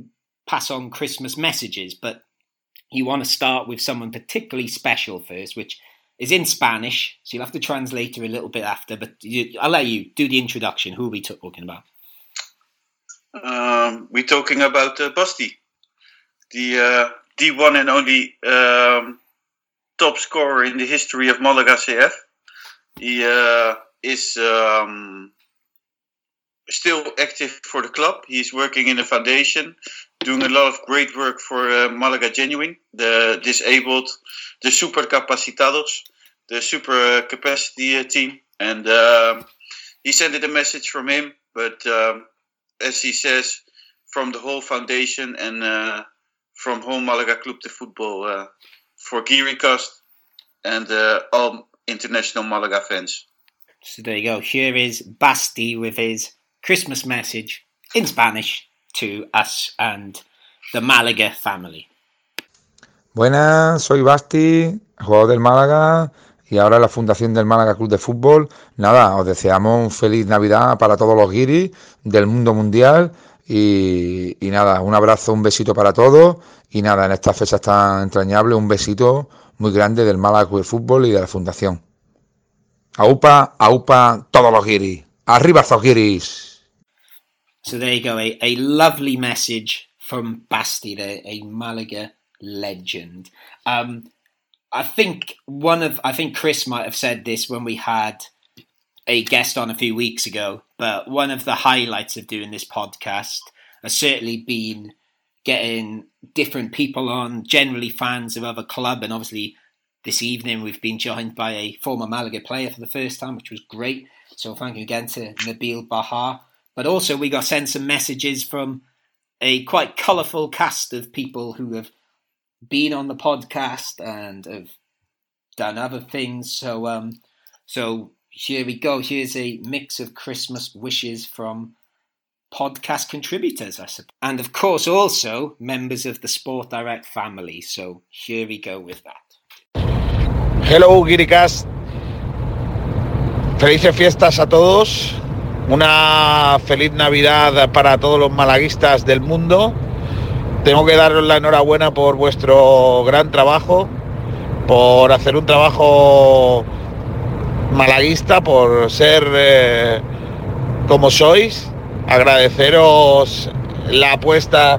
pass on Christmas messages. But you want to start with someone particularly special first, which is in Spanish. So you'll have to translate her a little bit after. But you, I'll let you do the introduction. Who are we talking about? Um, we're talking about uh, Basti, the uh, the one and only um, top scorer in the history of Malaga CF. He uh, is um, still active for the club. He's working in the foundation, doing a lot of great work for uh, Malaga Genuine, the disabled, the super capacitados, the super capacity uh, team. And um he sent it a message from him, but um, as he says, from the whole foundation and uh, from whole Malaga Club de Football uh, for Giri Cost and uh, all international Malaga fans. So there you go. Here is Basti with his Christmas message in Spanish to us and the Malaga family. Buenas, soy Basti, jugador del Málaga y ahora en la fundación del Málaga Club de Fútbol. Nada, os deseamos un feliz Navidad para todos los guiris del mundo mundial y, nada, un abrazo, un besito para todos y nada, en estas fechas tan entrañables, un besito muy grande del Málaga de Fútbol y de la fundación. Aupa, aupa, todos los guiris. Arriba esos guiris. So there you go. A, a lovely message from Basti, the, a Malaga legend. Um, I think one of I think Chris might have said this when we had a guest on a few weeks ago, but one of the highlights of doing this podcast has certainly been getting different people on, generally fans of other club, and obviously this evening we've been joined by a former Malaga player for the first time, which was great. So thank you again to Nabil Baha. But also we got sent some messages from a quite colourful cast of people who have been on the podcast and have done other things. So um so here we go. Here's a mix of Christmas wishes from podcast contributors, I suppose. And of course also members of the Sport Direct family. So here we go with that. Hello, Giricast. Felices fiestas a todos. Una feliz Navidad para todos los malaguistas del mundo. Tengo que daros la enhorabuena por vuestro gran trabajo, por hacer un trabajo malaguista, por ser eh, como sois. Agradeceros la apuesta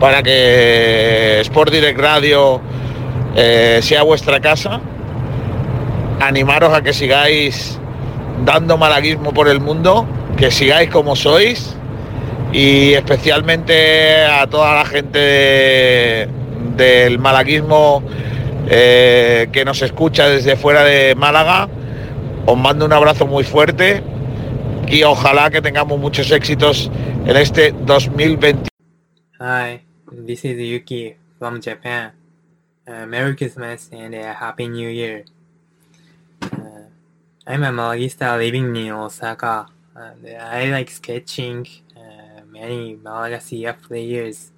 para que Sport Direct Radio eh, sea vuestra casa. Animaros a que sigáis dando malaguismo por el mundo, que sigáis como sois y especialmente a toda la gente de- del malaguismo eh, que nos escucha desde fuera de Málaga. Os mando un abrazo muy fuerte y ojalá que tengamos muchos éxitos en este 2020. Hi, this is Yuki from Japan. Uh, Merry Christmas and a Happy New Year. Uh, I'm a Malaguista living in Osaka, I like sketching uh, many Malaga CF players.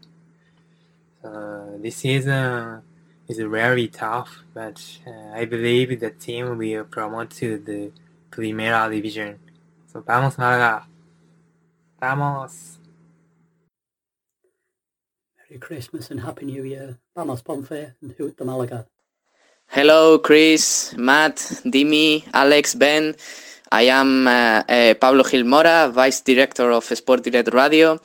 So this season is very tough, but uh, I believe the team will promote to the Primera Division. So vamos Malaga. Vamos. Merry Christmas and Happy New Year. Vamos Ponfe and Hoot the Malaga. Hello, Chris, Matt, Dimi, Alex, Ben. I am uh, uh, Pablo Gil Mora, Vice Director of Sport Direct Radio.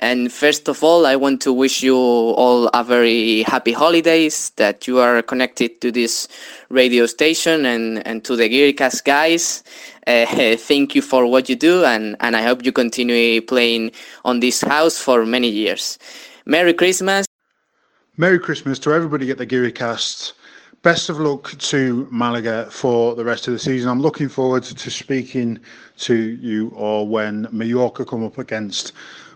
And first of all, I want to wish you all a very happy holidays, that you are connected to this radio station and, and to the Giricast guys. Uh, thank you for what you do, and, and I hope you continue playing on this house for many years. Merry Christmas. Merry Christmas to everybody at the Giricast. Best of luck to Malaga for the rest of the season. I'm looking forward to speaking to you all when Mallorca come up against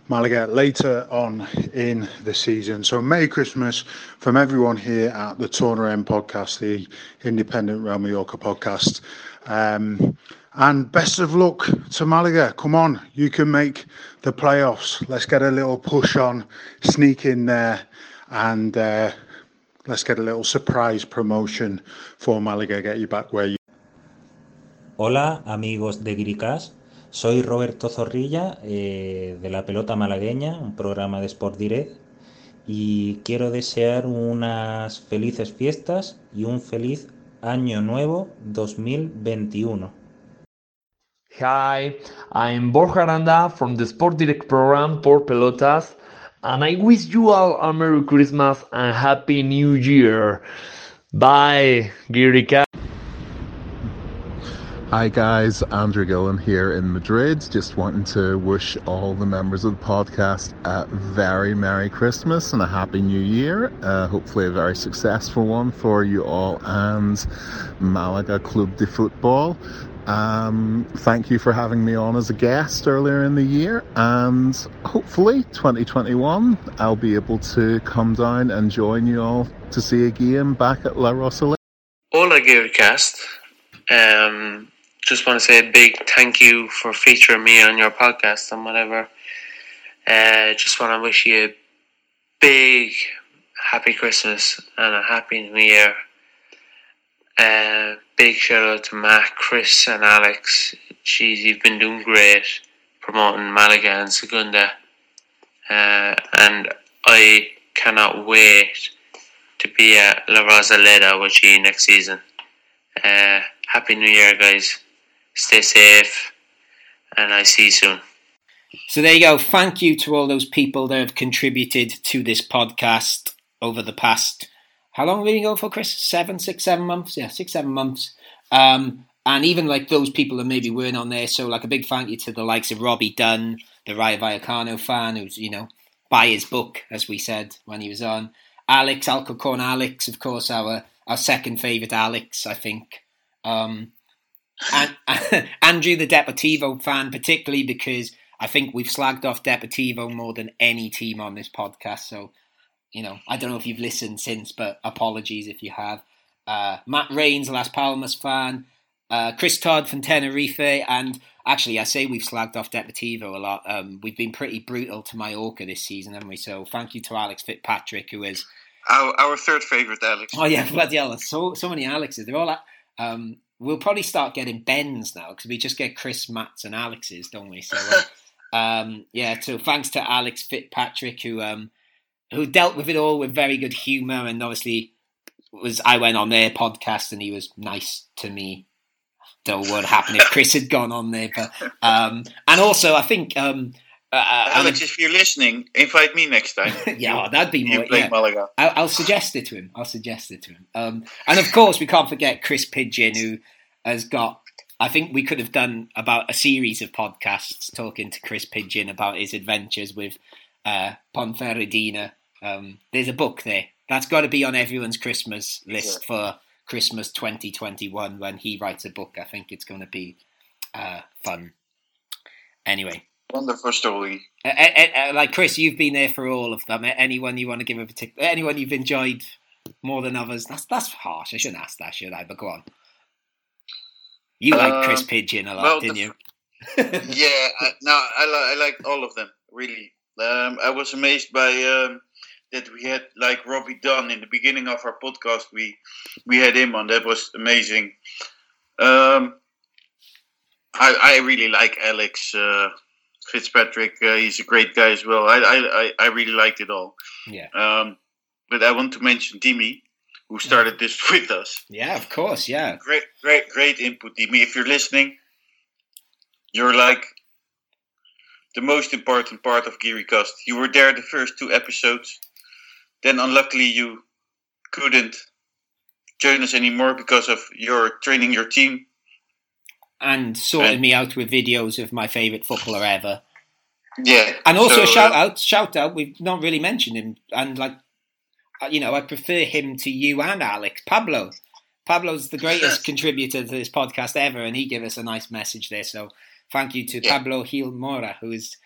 Malaga later on in the season. So, Merry Christmas from everyone here at the Turner M podcast, the independent Real Mallorca podcast. Um, and best of luck to Malaga. Come on, you can make the playoffs. Let's get a little push on, sneak in there, and uh, let's get a little surprise promotion for Malaga. Get you back where you. Hola amigos de Gricas, soy Roberto Zorrilla eh, de la Pelota Malagueña, un programa de Sport Direct y quiero desear unas felices fiestas y un feliz año nuevo 2021. Hi, I'm Borja Aranda from the Sport Direct program Por Pelotas, and I wish you all a Merry Christmas and Happy New Year. Bye, Girica. Hi guys, Andrew Gillen here in Madrid. Just wanting to wish all the members of the podcast a very Merry Christmas and a Happy New Year. Uh, hopefully, a very successful one for you all and Malaga Club de Football. Um, thank you for having me on as a guest earlier in the year, and hopefully 2021 I'll be able to come down and join you all to see a game back at La Rosaleda. Hola, Giricast. Um, just want to say a big thank you for featuring me on your podcast and whatever. Uh, just want to wish you a big happy Christmas and a happy New Year. Uh, big shout out to Matt, Chris, and Alex. Jeez, you've been doing great promoting Malaga and Segunda. Uh, and I cannot wait to be at La Rosaleda with you next season. Uh, Happy New Year, guys. Stay safe, and I see you soon. So there you go. Thank you to all those people that have contributed to this podcast over the past. How long have we been going for, Chris? Seven, six, seven months? Yeah, six, seven months. Um, and even like those people that maybe weren't on there. So like a big thank you to the likes of Robbie Dunne, the Rayo Vallecano fan, who's you know buy his book as we said when he was on. Alex Alcorcon, Alex, of course, our our second favourite Alex, I think. Um, and Andrew, the Deportivo fan, particularly because I think we've slagged off Deportivo more than any team on this podcast. So, you know, I don't know if you've listened since, but apologies if you have. Uh, Matt Rains, Las Palmas fan, uh, Chris Todd from Tenerife, and actually, I say we've slagged off Deportivo a lot. Um, we've been pretty brutal to Mallorca this season, haven't we? So, thank you to Alex Fitzpatrick, who is Our, our third favourite, Alex. Oh yeah, bloody hell! So so many Alexes. They're all. at- Um, we'll probably start getting Bens now because we just get Chris, Matts, and Alexes, don't we? So uh, um, yeah. So thanks to Alex Fitzpatrick who um, who dealt with it all with very good humour and obviously was. I went on their podcast and he was nice to me. Don't know what would happen if Chris had gone on there, but um, and also I think um, uh, uh, Alex, if you're listening, invite me next time. yeah, well, that'd be You play Yeah. Malaga. I'll, I'll suggest it to him. I'll suggest it to him. Um, and of course, we can't forget Chris Pidgeon, who has got. I think we could have done about a series of podcasts talking to Chris Pidgeon about his adventures with uh, Ponferradina. Um, there's a book there that's got to be on everyone's Christmas list for Christmas 2021 when he writes a book. I think it's going to be uh, fun. Anyway, Wonderful story. uh, uh, uh, like Chris, you've been there for all of them. Anyone you want to give a particular, anyone you've enjoyed more than others? That's that's harsh. I shouldn't ask that, should I? But go on. You like Chris Um, Pidgeon a lot, well, didn't the- you? yeah, I, no, I, li- I liked all of them really. Um, I was amazed by um, that we had like Robbie Dunne in the beginning of our podcast. We we had him on. That was amazing. Um, I I really like Alex uh, Fitzpatrick. Uh, he's a great guy as well. I I I, really liked it all. Yeah. Um, but I want to mention Dimi, who started this with us. Yeah, of course. Yeah. Great, great, great input, Dimi. If you're listening, you're like the most important part of Giricast. You were there the first two episodes. Then, unluckily, you couldn't join us anymore because of your training your team. And sorted me out with videos of my favourite footballer ever. Yeah. And also so, a shout uh, out, shout out. We've not really mentioned him, and like, uh, you know, I prefer him to you and Alex Pablo. Pablo's the greatest contributor to this podcast ever, and he gave us a nice message there. So thank you to Pablo Gil Mora, who is.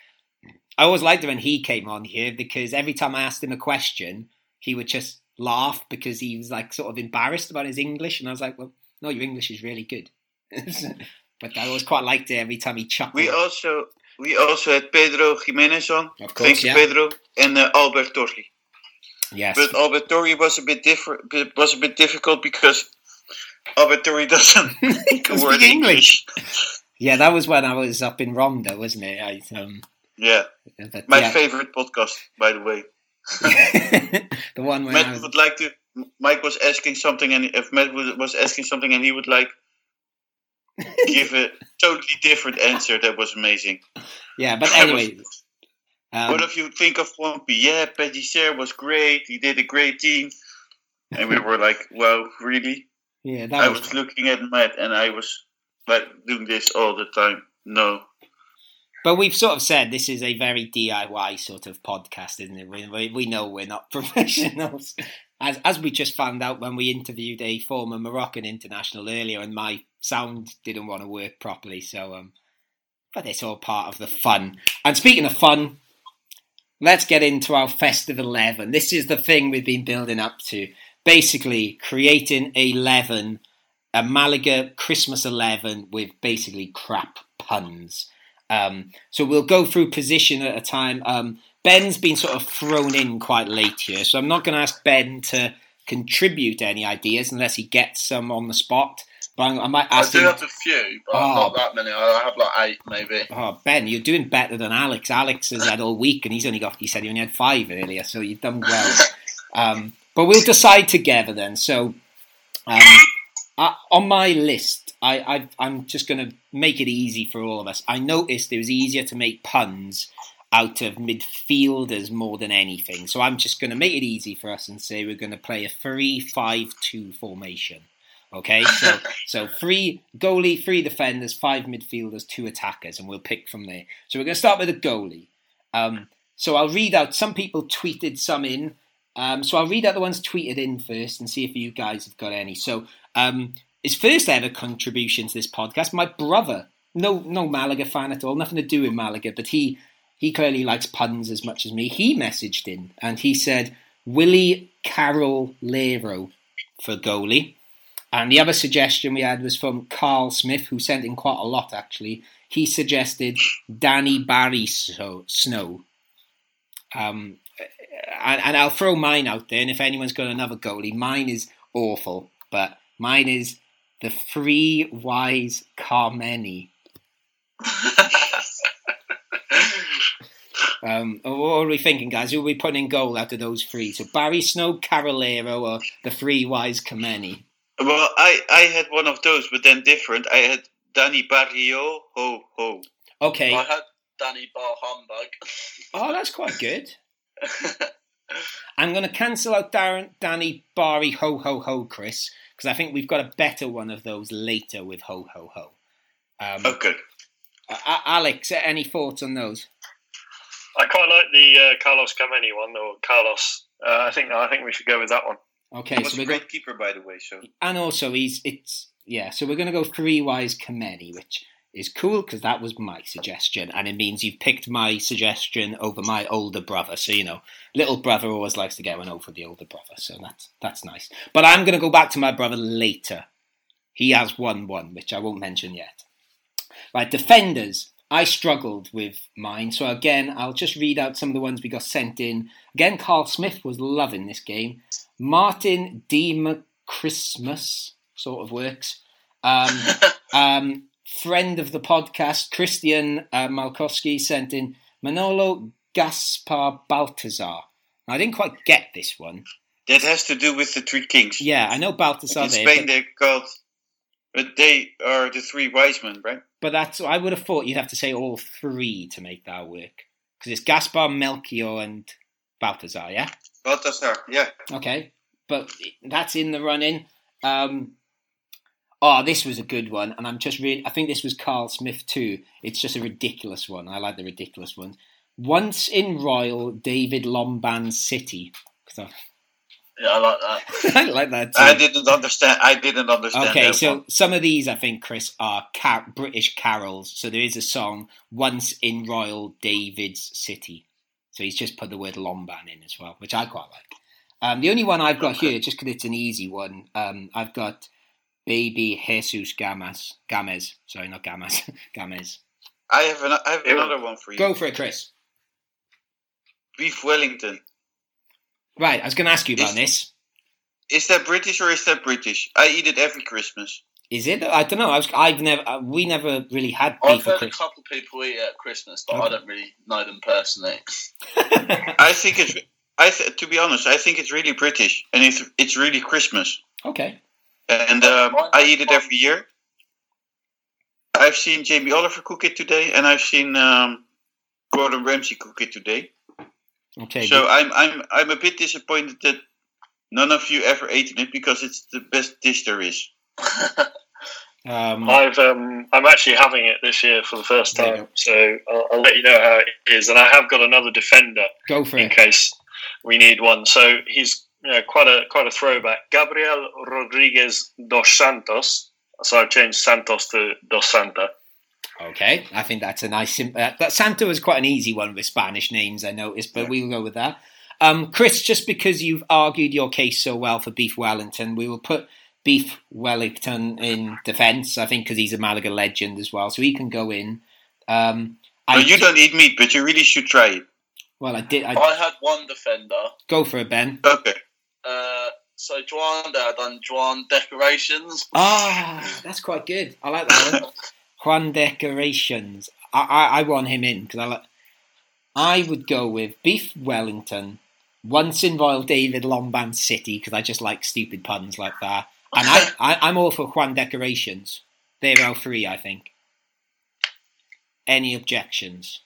I always liked him when he came on here because every time I asked him a question, he would just laugh because he was like sort of embarrassed about his English, and I was like, "Well, no, your English is really good." But I always quite liked it every time he chuckled. We also we also had Pedro Jimenez on. Of course, Thank you, yeah. Pedro, and uh, Albert Torri. Yes. But Albert Torri was a bit different. Was a bit difficult because Albert Torri doesn't speak English. Yeah, that was when I was up in Ronda, wasn't it? I, um, Yeah. but, My yeah, favorite podcast, by the way. the one where Matt was, would like to. Mike was asking something, and if Matt was asking something, and he would like give a totally different answer, that was amazing. yeah, but anyway, um, what if you think of Pompey? Yeah, Petty Serre was great. He did a great team, and we were like, "Wow, really?" yeah, I was was looking at Matt, and I was like doing this all the time. No, But we've sort of said this is a very DIY sort of podcast, isn't it? We, we, we know we're not professionals. As, as we just found out when we interviewed a former Moroccan international earlier, and my sound didn't want to work properly. So, um, but it's all part of the fun. And speaking of fun, let's get into our festive 11. This is the thing we've been building up to. Basically, creating a 11, a Malaga Christmas 11 with basically crap puns. Um, so we'll go through position at a time. Um, Ben's been sort of thrown in quite late here, so I'm not going to ask Ben to contribute any ideas unless he gets some on the spot. But I'm, I might I do him. have a few, but Oh. not that many. I have like eight, maybe. Oh, Ben, you're doing better than Alex. Alex has had all week, and he's only got. He said he only had five earlier, so you've done well. Um, but we'll decide together then. So, um, uh, on my list, I, I I'm just going to make it easy for all of us. I noticed it was easier to make puns out of midfielders more than anything. So I'm just going to make it easy for us and say we're going to play a three-five-two formation. Okay, so so three goalie, three defenders, five midfielders, two attackers, and we'll pick from there. So we're going to start with a goalie. Um, so I'll read out. Some people tweeted some in. Um, so I'll read out the ones tweeted in first and see if you guys have got any. So um, his first ever contribution to this podcast, my brother, no no Malaga fan at all, nothing to do with Malaga, but he he clearly likes puns as much as me. He messaged in and he said Willie Carroll Lero for goalie. And the other suggestion we had was from Carl Smith, who sent in quite a lot actually. He suggested Danny Barry so, Snow. Um, and, and I'll throw mine out there, and if anyone's got another goalie, mine is awful, but mine is the Free Wise Kameni. um, what are we thinking, guys? Who are we putting in goal out of those three? So Barry Snow, Carolero, or the Free Wise Kameni? Well, I I had one of those, but then different. I had Danny Barrio, ho ho. Okay. I had Danny Bar Humbug. Oh, that's quite good. I'm going to cancel out Darren, Danny Barry Ho Ho Ho Chris because I think we've got a better one of those later with Ho Ho Ho. Um, okay. Uh, Alex, any thoughts on those? I quite like the uh, Carlos Kameni one, or Carlos. Uh, I think I think we should go with that one. Okay, He was so a great going, keeper, by the way. So and also he's it's yeah. So we're going to go three wise Kameni, which is cool because that was my suggestion, and it means you've picked my suggestion over my older brother. So you know, little brother always likes to get one over the older brother, so that's that's nice. But I'm going to go back to my brother later. He has won one, which I won't mention yet. Right, defenders. I struggled with mine, so again, I'll just read out some of the ones we got sent in. Again, Carl Smith was loving this game. Martin D. Christmas sort of works. Um, um, friend of the podcast, Christian uh, Malkowski, sent in Manolo Gaspar Baltazar. I didn't quite get this one. That has to do with the three kings. Yeah, I know Baltazar In Spain, they're called, but they are the three wise men, right? But that's I would have thought you'd have to say all three to make that work because it's Gaspar, Melchior, and Balthazar. Yeah. Balthazar, yeah. Okay, but that's in the running. Um, oh, this was a good one, and I'm just really. I think this was Carl Smith too. It's just a ridiculous one. I like the ridiculous ones. Once in Royal, David Lomban City. I- Yeah, I like that. I like that too. I didn't understand. I didn't understand. Okay, so one. some of these I think, Chris, are car- British carols. So there is a song, Once in Royal David's City. So he's just put the word Lomban in as well, which I quite like. Um, the only one I've got here, just because it's an easy one, um, I've got Baby Jesus Gamas. Gamez. Sorry, not Gamas. Gamez. I have an, I have another one for you. Go for it, Chris. Beef Wellington. Right, I was going to ask you about this. Is that British or is that British? I eat it every Christmas. Is it? I don't know. I was, I've never, uh, we never really had I've beef at heard a couple of people eat it at Christmas, but I don't really know them personally. I think it's. I th- to be honest, I think it's really British, and it's it's really Christmas. Okay. And um, I eat it every year. I've seen Jamie Oliver cook it today, and I've seen um, Gordon Ramsay cook it today. Okay. So I'm I'm I'm a bit disappointed that none of you ever eaten it because it's the best dish there is. Um, I've um, I'm actually having it this year for the first time, so I'll, I'll let you know how it is. And I have got another defender Go for in it. case we need one. So he's you know, quite a quite a throwback. Gabriel Rodriguez dos Santos. So I've changed Santos to dos Santa. Okay, I think that's a nice. Sim- uh, that Santa was quite an easy one with Spanish names, I noticed, but we'll go with that. Um, Chris, just because you've argued your case so well for Beef Wellington, we will put Beef Wellington in defence. I think because he's a Malaga legend as well, so he can go in. Um, No, you don't eat meat, but you really should try it. Well, I did. I, I had one defender. go for it, Ben. Okay. Uh, so Juan, I done Juan decorations. Ah, that's quite good. I like that one. Juan Decorations. I, I, I want him in because I like. I would go with Beef Wellington, once in Royal David Lomban City because I just like stupid puns like that. And I, I, I'm all for Juan Decorations. They're all three, I think. Any objections?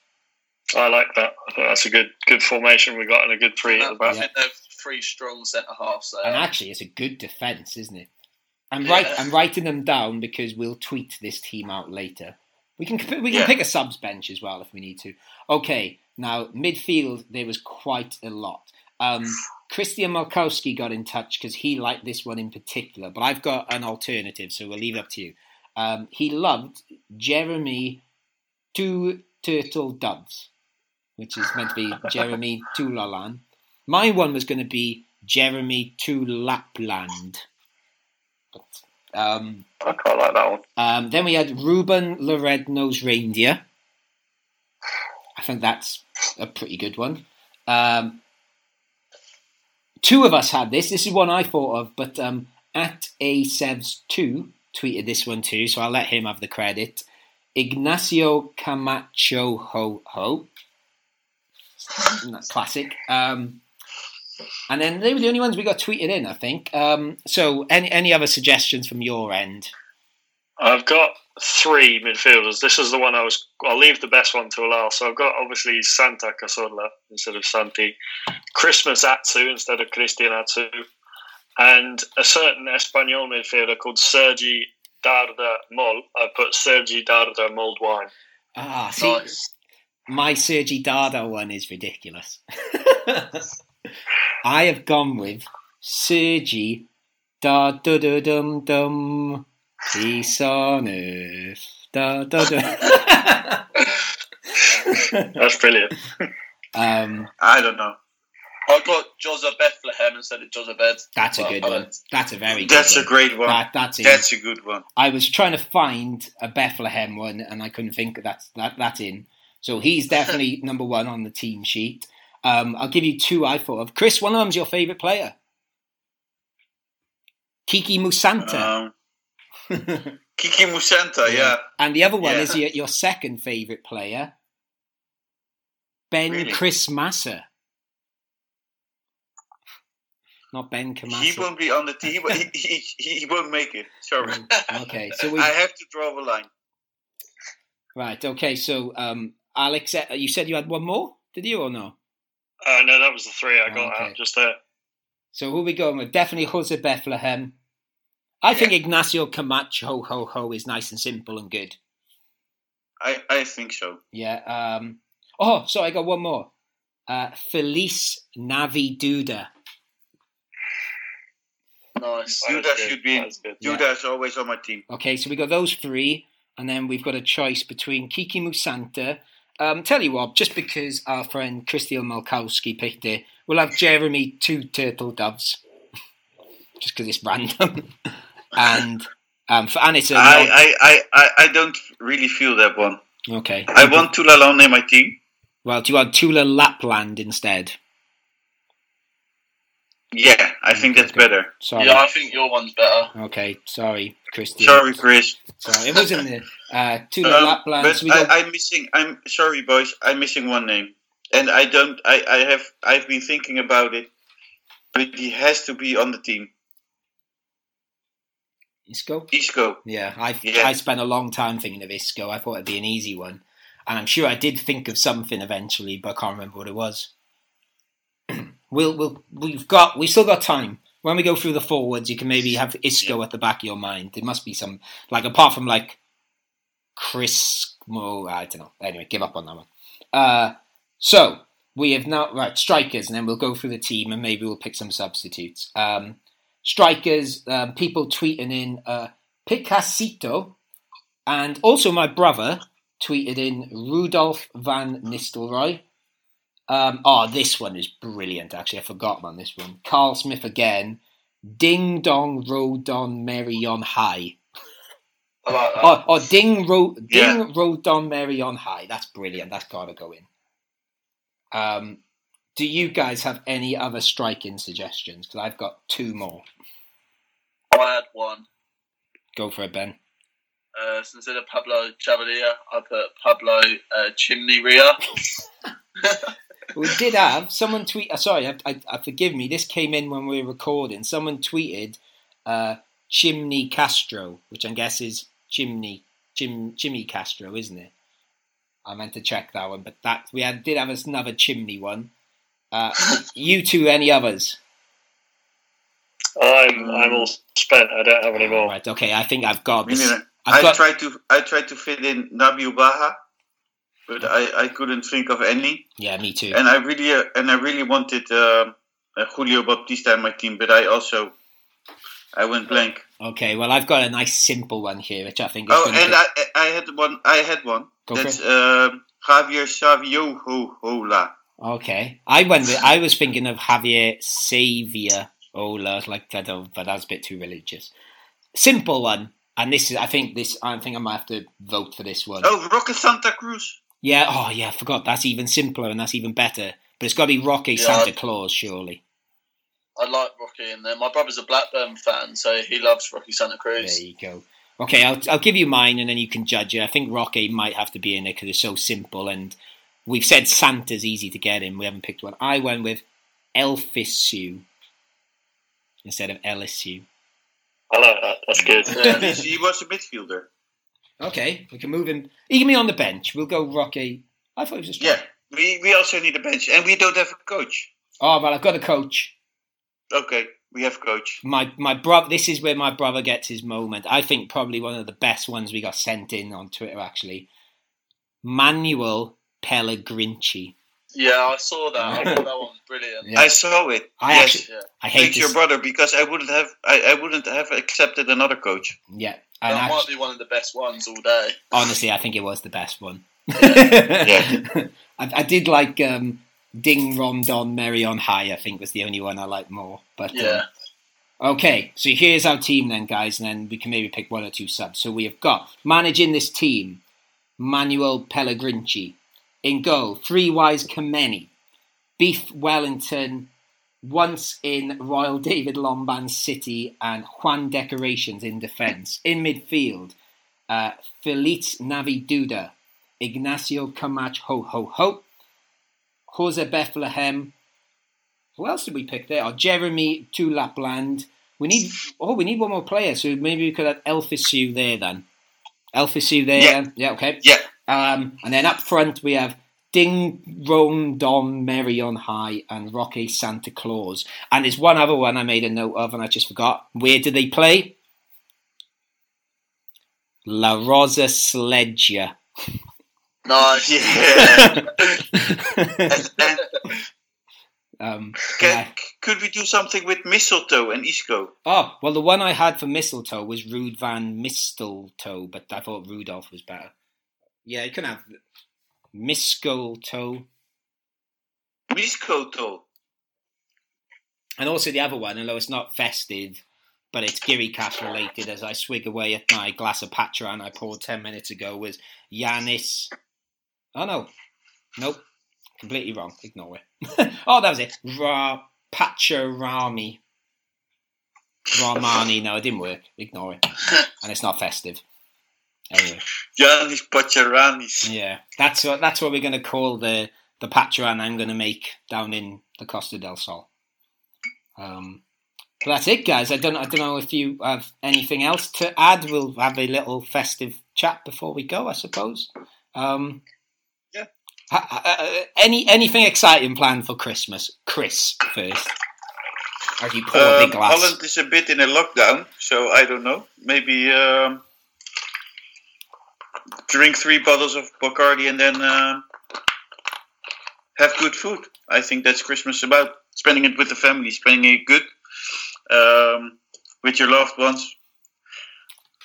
I like that. I think that's a good good formation we got and a good three at the I back. think they're three strong centre halves And actually, it's a good defence, isn't it? I'm Yeah. right. I'm writing them down because we'll tweet this team out later. We can we can Yeah. pick a subs bench as well if we need to. Okay, now midfield there was quite a lot. Um, Christian Malkowski got in touch because he liked this one in particular, but I've got an alternative, so we'll leave it up to you. Um, he loved Jeremy Two Turtle Doves, which is meant to be Jeremy Toulalan. My one was going to be Jeremy to Lapland. Um, I quite like that one. um, then we had Ruben Loredno's Reindeer. I think that's a pretty good one. Um, two of us had this. This is one I thought of, but um, at A7s2 tweeted this one too, so I'll let him have the credit. Ignacio Camacho Ho Ho. That's classic. Um, and then they were the only ones we got tweeted in, I think. Um, so, any any other suggestions from your end? I've got three midfielders. This is the one I was. I'll leave the best one to Alal. So I've got obviously Santa Cazorla instead of Santi, Christmas Atsu instead of Christian Atsu, and a certain Espanyol midfielder called Sergi Darda Mol. I put Sergi Darda mulled wine. Ah, see, my Sergi Darda one is ridiculous. I have gone with Sergi da da da dum dum peace on earth da da da. That's brilliant. um, I don't know. I got Joseph Bethlehem instead of Joseph Bed. That's a good one. That's a very good one. That's one. a great one. That, that's it. That's a good one. I was trying to find a Bethlehem one, and I couldn't think of that. That that's in. So he's definitely number one on the team sheet. Um, I'll give you two I thought of. Chris, one of them's your favourite player. Kiki Musanta. Um, Kiki Musanta, yeah. And the other one Yeah. is your, your second favourite player, Ben Really? Chris Massa. Not Benkhemassa. He won't be on the team, but he, he, he won't make it. Sorry. Okay, so we I have to draw a line. right. Okay, so um, Alex, uh, you said you had one more, did you or no? Uh, no, that was the three I got Okay. out just there. So who are we going with? Definitely Jose Bethlehem. I think Ignacio Camacho ho ho ho is nice and simple and good. I, I think so. Yeah. Um, oh, so I got one more. Uh, Felice Navi Duda. Nice. Duda should be in. Yeah. Duda is always on my team. Okay, so we got those three, and then we've got a choice between Kiki Musanta. Um, tell you what, just because our friend Christian Malkowski picked it, we'll have Jeremy Two Turtle Doves, just because it's random, and um, for, and it's a I, I, I, I, I don't really feel that one. okay. I want Toulalan in my team. Well, do you want Tula Lapland instead? Yeah, I think that's better. Sorry. Yeah, I think your one's better. Okay, sorry, Christian. Sorry, Chris. Sorry, it wasn't the uh, Tula Um, Lapland. but so we got- I, I'm missing. I'm sorry, boys. I'm missing one name, and I don't. I, I have. I've been thinking about it, but he has to be on the team. Isco? Isco. Yeah, I Yeah. I spent a long time thinking of Isco. I thought it'd be an easy one, and I'm sure I did think of something eventually, but I can't remember what it was. we'll we'll we've got we still got time. When we go through the forwards, you can maybe have Isco at the back of your mind. There must be some like apart from like Chris. Mo, I don't know. Anyway, give up on that one. Uh, so we have now right strikers, and then we'll go through the team, and maybe we'll pick some substitutes. Um, strikers, um, people tweeting in uh, Picasito, and also my brother tweeted in Rudolf Van Nistelrooy. Um, oh, this one is brilliant. Actually, I forgot about this one. Carl Smith again. Ding dong rode on Mary on high. Oh, oh ding ro- ding Yeah. rode on Mary on high. That's brilliant. That's got to go in. Um, do you guys have any other striking suggestions? Because I've got two more. I had one. Go for it, Ben. Uh, so instead of Pablo Chavarría, I put Pablo uh, Chimney Ria. We did have someone tweet. Uh, sorry, I, I, I forgive me. This came in when we were recording. Someone tweeted uh, Chimney Castro, which I guess is Chimney Chim Jimmy Castro, isn't it? I meant to check that one, but that we had did have another chimney one. Uh, you two, any others? I'm I'm all spent. I don't have any more. Right. Okay. I think I've got this. I've I got. tried to. I tried to fit in Nabil Baha, but I, I couldn't think of any. Yeah, me too. And I really uh, and I really wanted um uh, Julio Baptista in my team, but I also I went blank. Okay. Well, I've got a nice simple one here, which I think is Oh, and be. I I had one. I had one. Go for That's it. um Javier Saviola. Okay, I went. With, I was thinking of Javier Xavier Ola, oh, like that, but that's a bit too religious. Simple one, and this is. I think this. I think I might have to vote for this one. Oh, Roque Santa Cruz. Yeah. Oh, yeah. I forgot. That's even simpler, and that's even better. But it's got to be Rocky Yeah. Santa Claus, surely. I like Rocky in there. My brother's a Blackburn fan, so he loves Rocky Santa Cruz. There you go. Okay, I'll I'll give you mine, and then you can judge it. I think Rocky might have to be in it because it's so simple, and we've said Santa's easy to get in. We haven't picked one. I went with Elfisu instead of Eliseu. I like that. That's good. Yeah, he, he was a midfielder. Okay, we can move him. He can be on the bench. We'll go Rocky. I thought he was a striker. Yeah, we we also need a bench, and we don't have a coach. Oh well, I've got a coach. Okay, we have a coach. My my brother. This is where my brother gets his moment. I think probably one of the best ones we got sent in on Twitter. Actually, Manuel Pellegrinci. Yeah, I saw that. I thought that one was brilliant. Yeah. I saw it. I yes. actually, I hate Thanks your this. brother because I wouldn't have I, I wouldn't have accepted another coach. Yeah, and That actu- might be one of the best ones all day. honestly, I think it was the best one. Yeah. I, I did like um, Ding Rom Don Merry on High, I think was the only one I liked more. But um, Okay, so here's our team then, guys, and then we can maybe pick one or two subs. So we have got managing this team, Manuel Pellegrinci. In goal, Three Wise Kameni, Beef Wellington, once in Royal David Lomban City, and Juan Decorations in defence. In midfield, uh, Feliz Navi Duda, Ignacio Camach Ho Ho Ho, Jose Bethlehem, who else did we pick there? Oh, Jeremy Tulapland. We need oh, we need one more player. So maybe we could have Elfisu there then. Elfisu there. Yeah. yeah, okay. Yeah. Um, and then up front we have Ding Rong Don Mary on high and Rocky Santa Claus. And there's one other one I made a note of and I just forgot. Where did they play? La Rosa Sledger. Nice. Yeah. and, and Um, can, could we do something with mistletoe and Isco? Oh, well, the one I had for mistletoe was Rude Van Mistletoe, but I thought Rudolph was better. Yeah, you can have Mistletoe. Mistletoe. And also the other one, although it's not festive, but it's Giricast related, as I swig away at my glass of Patron I poured 10 minutes ago, was Yanis. Oh, no. Nope. Completely wrong. Ignore it. oh, that was it. Ra Pacharami. Rahmani. No, it didn't work. Ignore it. And it's not festive. Anyway. Giannis Pacharanis. Yeah, that's what that's what we're going to call the the Patron I'm going to make down in the Costa del Sol. Um, but that's it, guys. I don't I don't know if you have anything else to add. We'll have a little festive chat before we go, I suppose. Um, yeah. any anything exciting planned for Christmas, Chris? First, as you pour Um. Holland is a bit in a lockdown, so I don't know. Maybe um, drink three bottles of Bacardi and then um have good food. I think that's Christmas about. Spending it with the family, spending it good um, with your loved ones.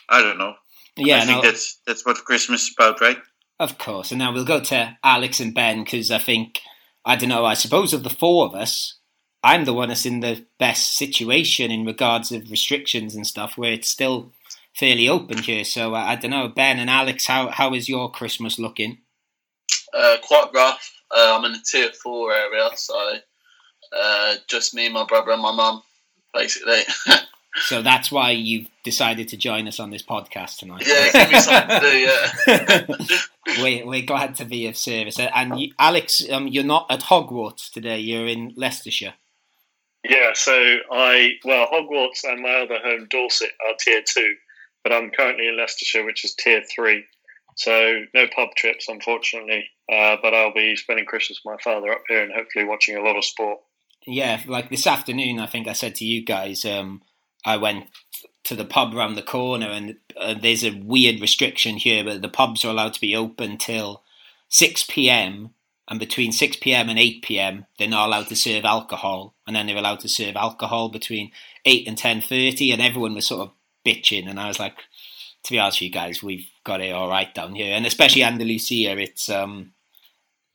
I don't know. Yeah, I think no- that's that's what Christmas is about, right? Of course. And now we'll go to Alex and Ben because I think, I don't know, I suppose of the four of us, I'm the one that's in the best situation in regards of restrictions and stuff where it's still fairly open here. So uh, I don't know, Ben and Alex, how, how is your Christmas looking? Uh, quite rough. Uh, I'm in the tier four area, so uh, just me, my brother, and my mum, basically. So that's why you've decided to join us on this podcast tonight. yeah, give me something to do. Yeah. we're, we're glad to be of service. And you, Alex, um, you're not at Hogwarts today, you're in Leicestershire. Yeah, so I well Hogwarts and my other home Dorset are tier two, but I'm currently in Leicestershire, which is tier three. So no pub trips, unfortunately. Uh, but I'll be spending Christmas with my father up here and hopefully watching a lot of sport. Yeah, like this afternoon, I think I said to you guys, um, I went to the pub around the corner, and uh, there's a weird restriction here, but the pubs are allowed to be open till six p.m. and between six p.m. and eight p.m. they're not allowed to serve alcohol, and then they're allowed to serve alcohol between eight and ten thirty, and everyone was sort of bitching, and I was like, to be honest with you guys, we've got it all right down here, and especially Andalusia, it's um,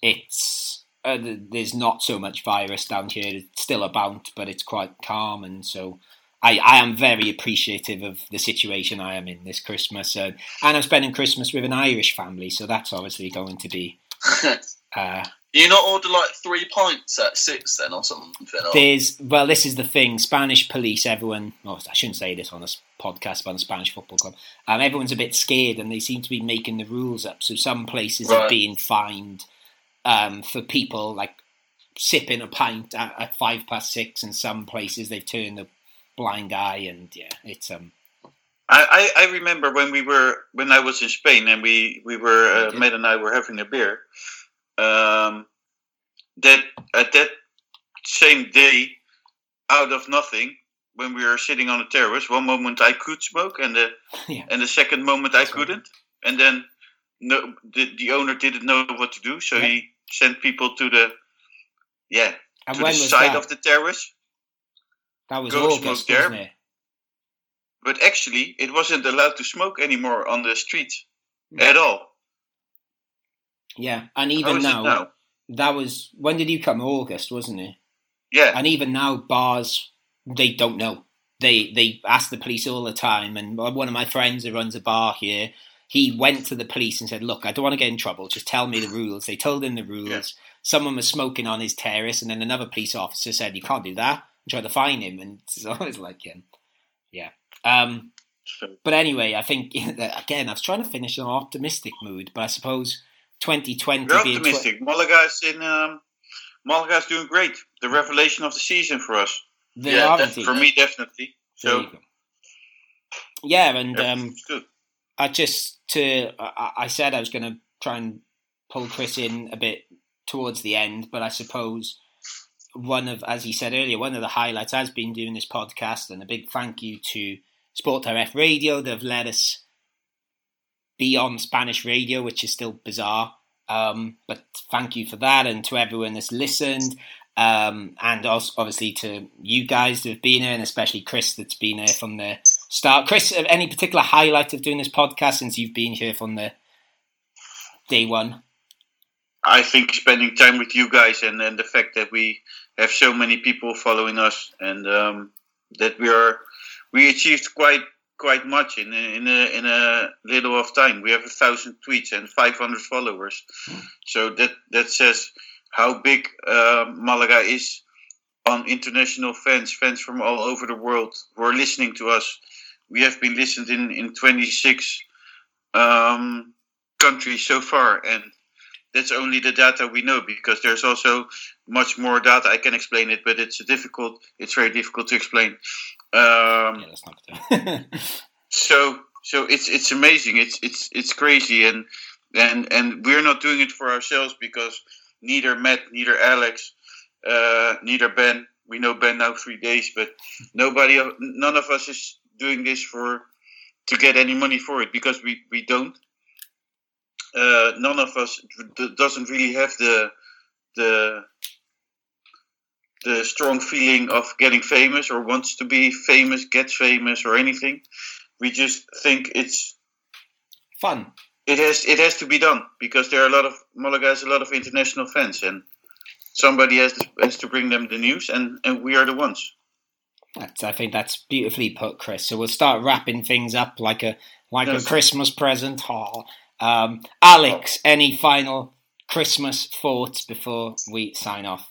it's uh, there's not so much virus down here. It's still about, but it's quite calm, and so I, I am very appreciative of the situation I am in this Christmas, uh, and I'm spending Christmas with an Irish family, so that's obviously going to be. Uh, you not order like three pints at six then or something? There's well, this is the thing. Spanish police, everyone. Well, I shouldn't say this on a s- podcast about the Spanish football club. Um, everyone's a bit scared, and they seem to be making the rules up. So some places are being fined um, for people like sipping a pint at, at five past six, and some places they've turned a blind eye, and yeah, it's um. I, I, I remember when we were when I was in Spain and we we were uh, Matt and I were having a beer. Um, that at that same day, out of nothing, when we were sitting on the terrace, one moment I could smoke, and the Yeah. and the second moment I couldn't, and then no, the, the owner didn't know what to do, so Yeah. he sent people to the yeah And to the side that? of the terrace. That was Go August, smoke there. it? But actually, it wasn't allowed to smoke anymore on the street at all. Yeah, and even now, now? that was when did you come? August, wasn't it? Yeah. And even now, bars they don't know. They they ask the police all the time. And one of my friends who runs a bar here, he went to the police and said, "Look, I don't want to get in trouble. Just tell me the rules." They told him the rules. Yeah. Someone was smoking on his terrace, and then another police officer said, "You can't do that." And tried to fine him, and it's I was like, him. yeah." Um, but anyway, I think again, I was trying to finish in an optimistic mood, but I suppose 2020 We're being tw- optimistic. Malaga's in. Um, Malaga's doing great. The revelation of the season for us. They yeah, are that- for me definitely. So. Yeah, and Yeah, um, good. I just to I, I said I was going to try and pull Chris in a bit towards the end, but I suppose one of, as he said earlier, one of the highlights has been doing this podcast, and a big thank you to Sport Direct Radio. They've let us be on Spanish radio, which is still bizarre. Um, but thank you for that, and to everyone that's listened, um, and also obviously to you guys that have been here, and especially Chris that's been here from the start. Chris, any particular highlight of doing this podcast since you've been here from the day one? I think spending time with you guys and, and the fact that we have so many people following us and um, that we are we achieved quite quite much in a, in a in a little of time. We have a thousand tweets and 500 followers, so that that says how big uh, Malaga is on international fans, fans from all over the world who are listening to us. We have been listened in in 26 um, countries so far, and that's only the data we know because there's also much more data. I can explain it, but it's difficult. It's very difficult to explain. Um, so so it's it's amazing. It's it's it's crazy, and and and we're not doing it for ourselves because neither Matt, neither Alex, uh, neither Ben. We know Ben now three days, but nobody, none of us is doing this for to get any money for it because we we don't uh, none of us doesn't really have the the the strong feeling of getting famous or wants to be famous, gets famous or anything. We just think it's fun. It has it has to be done because there are a lot of Malaga has a lot of international fans and somebody has to, has to bring them the news and and we are the ones. That's, I think that's beautifully put, Chris. So we'll start wrapping things up like a like Yes. a Christmas present. Aw. Um, Alex, any final Christmas thoughts before we sign off?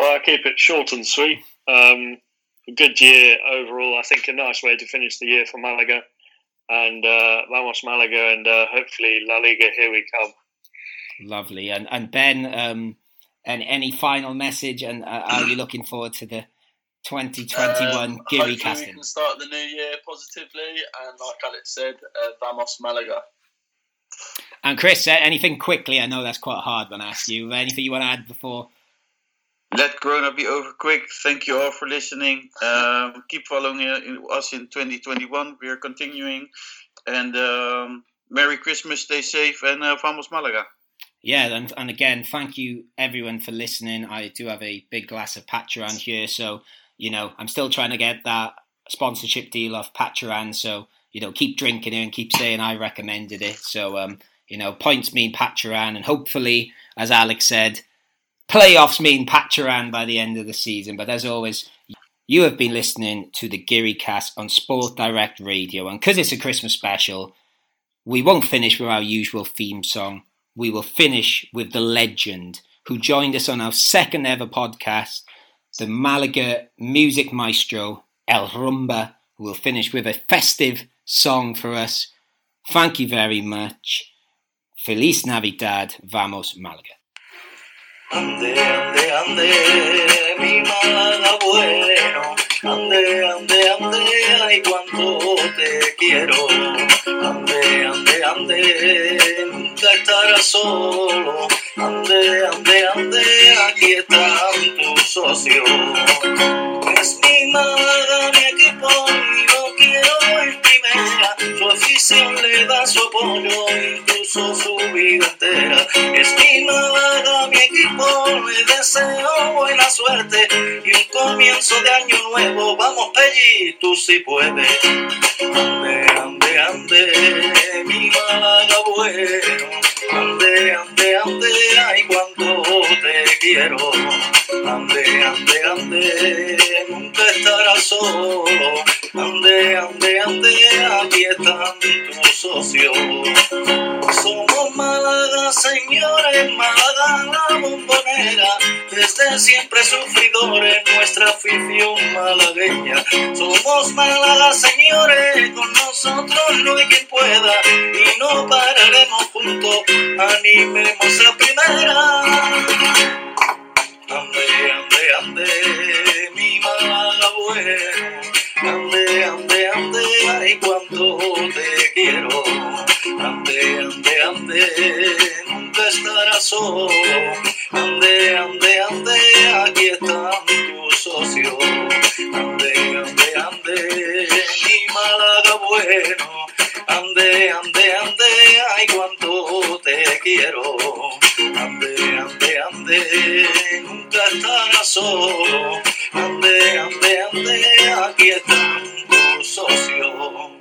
Well, I'll keep it short and sweet. Um, a good year overall. I think a nice way to finish the year for Malaga. And uh, vamos Malaga, and uh, hopefully La Liga, here we come. Lovely. And and Ben, um, and any final message? And uh, are you looking forward to the 2021 Um, Geary hopefully casting? we can start the new year positively, and like Alex said, uh, vamos Malaga. And Chris, uh, anything quickly? I know that's quite hard when I ask you. Anything you want to add before? Let Corona be over quick. Thank you all for listening. Um, keep following us in 2021. We are continuing. And um, Merry Christmas, stay safe, and uh, vamos Malaga. Yeah, and, and again, thank you everyone for listening. I do have a big glass of Patron here, so you know I'm still trying to get that sponsorship deal off Patron. So you know, keep drinking it and keep saying I recommended it. So um, you know, points mean Patron, and hopefully, as Alex said, playoffs mean Patron by the end of the season. But as always, you have been listening to the Giricast on Sport Direct Radio, and because it's a Christmas special, we won't finish with our usual theme song. We will finish with the legend who joined us on our second ever podcast, the Malaga music maestro El Rumba, who will finish with a festive song for us. Thank you very much. Feliz Navidad. Vamos, Malaga. Ande, ande, ande, mi Málaga bueno. Ande, ande, ande, ay cuánto te quiero. Ande, ande, ande, nunca estarás solo. Ande, ande, ande, aquí están tus socios. Es mi Málaga, Le da su apoyo, incluso su vida entera. Es mi Málaga, mi equipo, le deseo buena suerte y un comienzo de año nuevo. Vamos, Pelli, tú sí puedes. Ande, ande, ande, mi Málaga bueno. Ande, ande, ande, ay, quiero. Ande, ande, ande, nunca estarás solo. Ande, ande, ande, aquí están tus socios. Somos Málaga, señores, Málaga la bombonera. Desde siempre sufridores, nuestra afición malagueña. Somos Málaga, señores, con nosotros no hay quien pueda. Y no pararemos juntos, animemos a primera. Ande, ande, ande, mi Málaga bueno. Ande, ande, ande, ay cuánto te quiero. Ande, ande, ande, nunca estarás solo. Ande, ande, ande, aquí están tus socios. Ande, ande, ande, mi Málaga bueno ande, ande, ande, ay cuánto te quiero. Ande, ande, ande, nunca estarás solo. Ande, ande, ande, aquí están tus socios.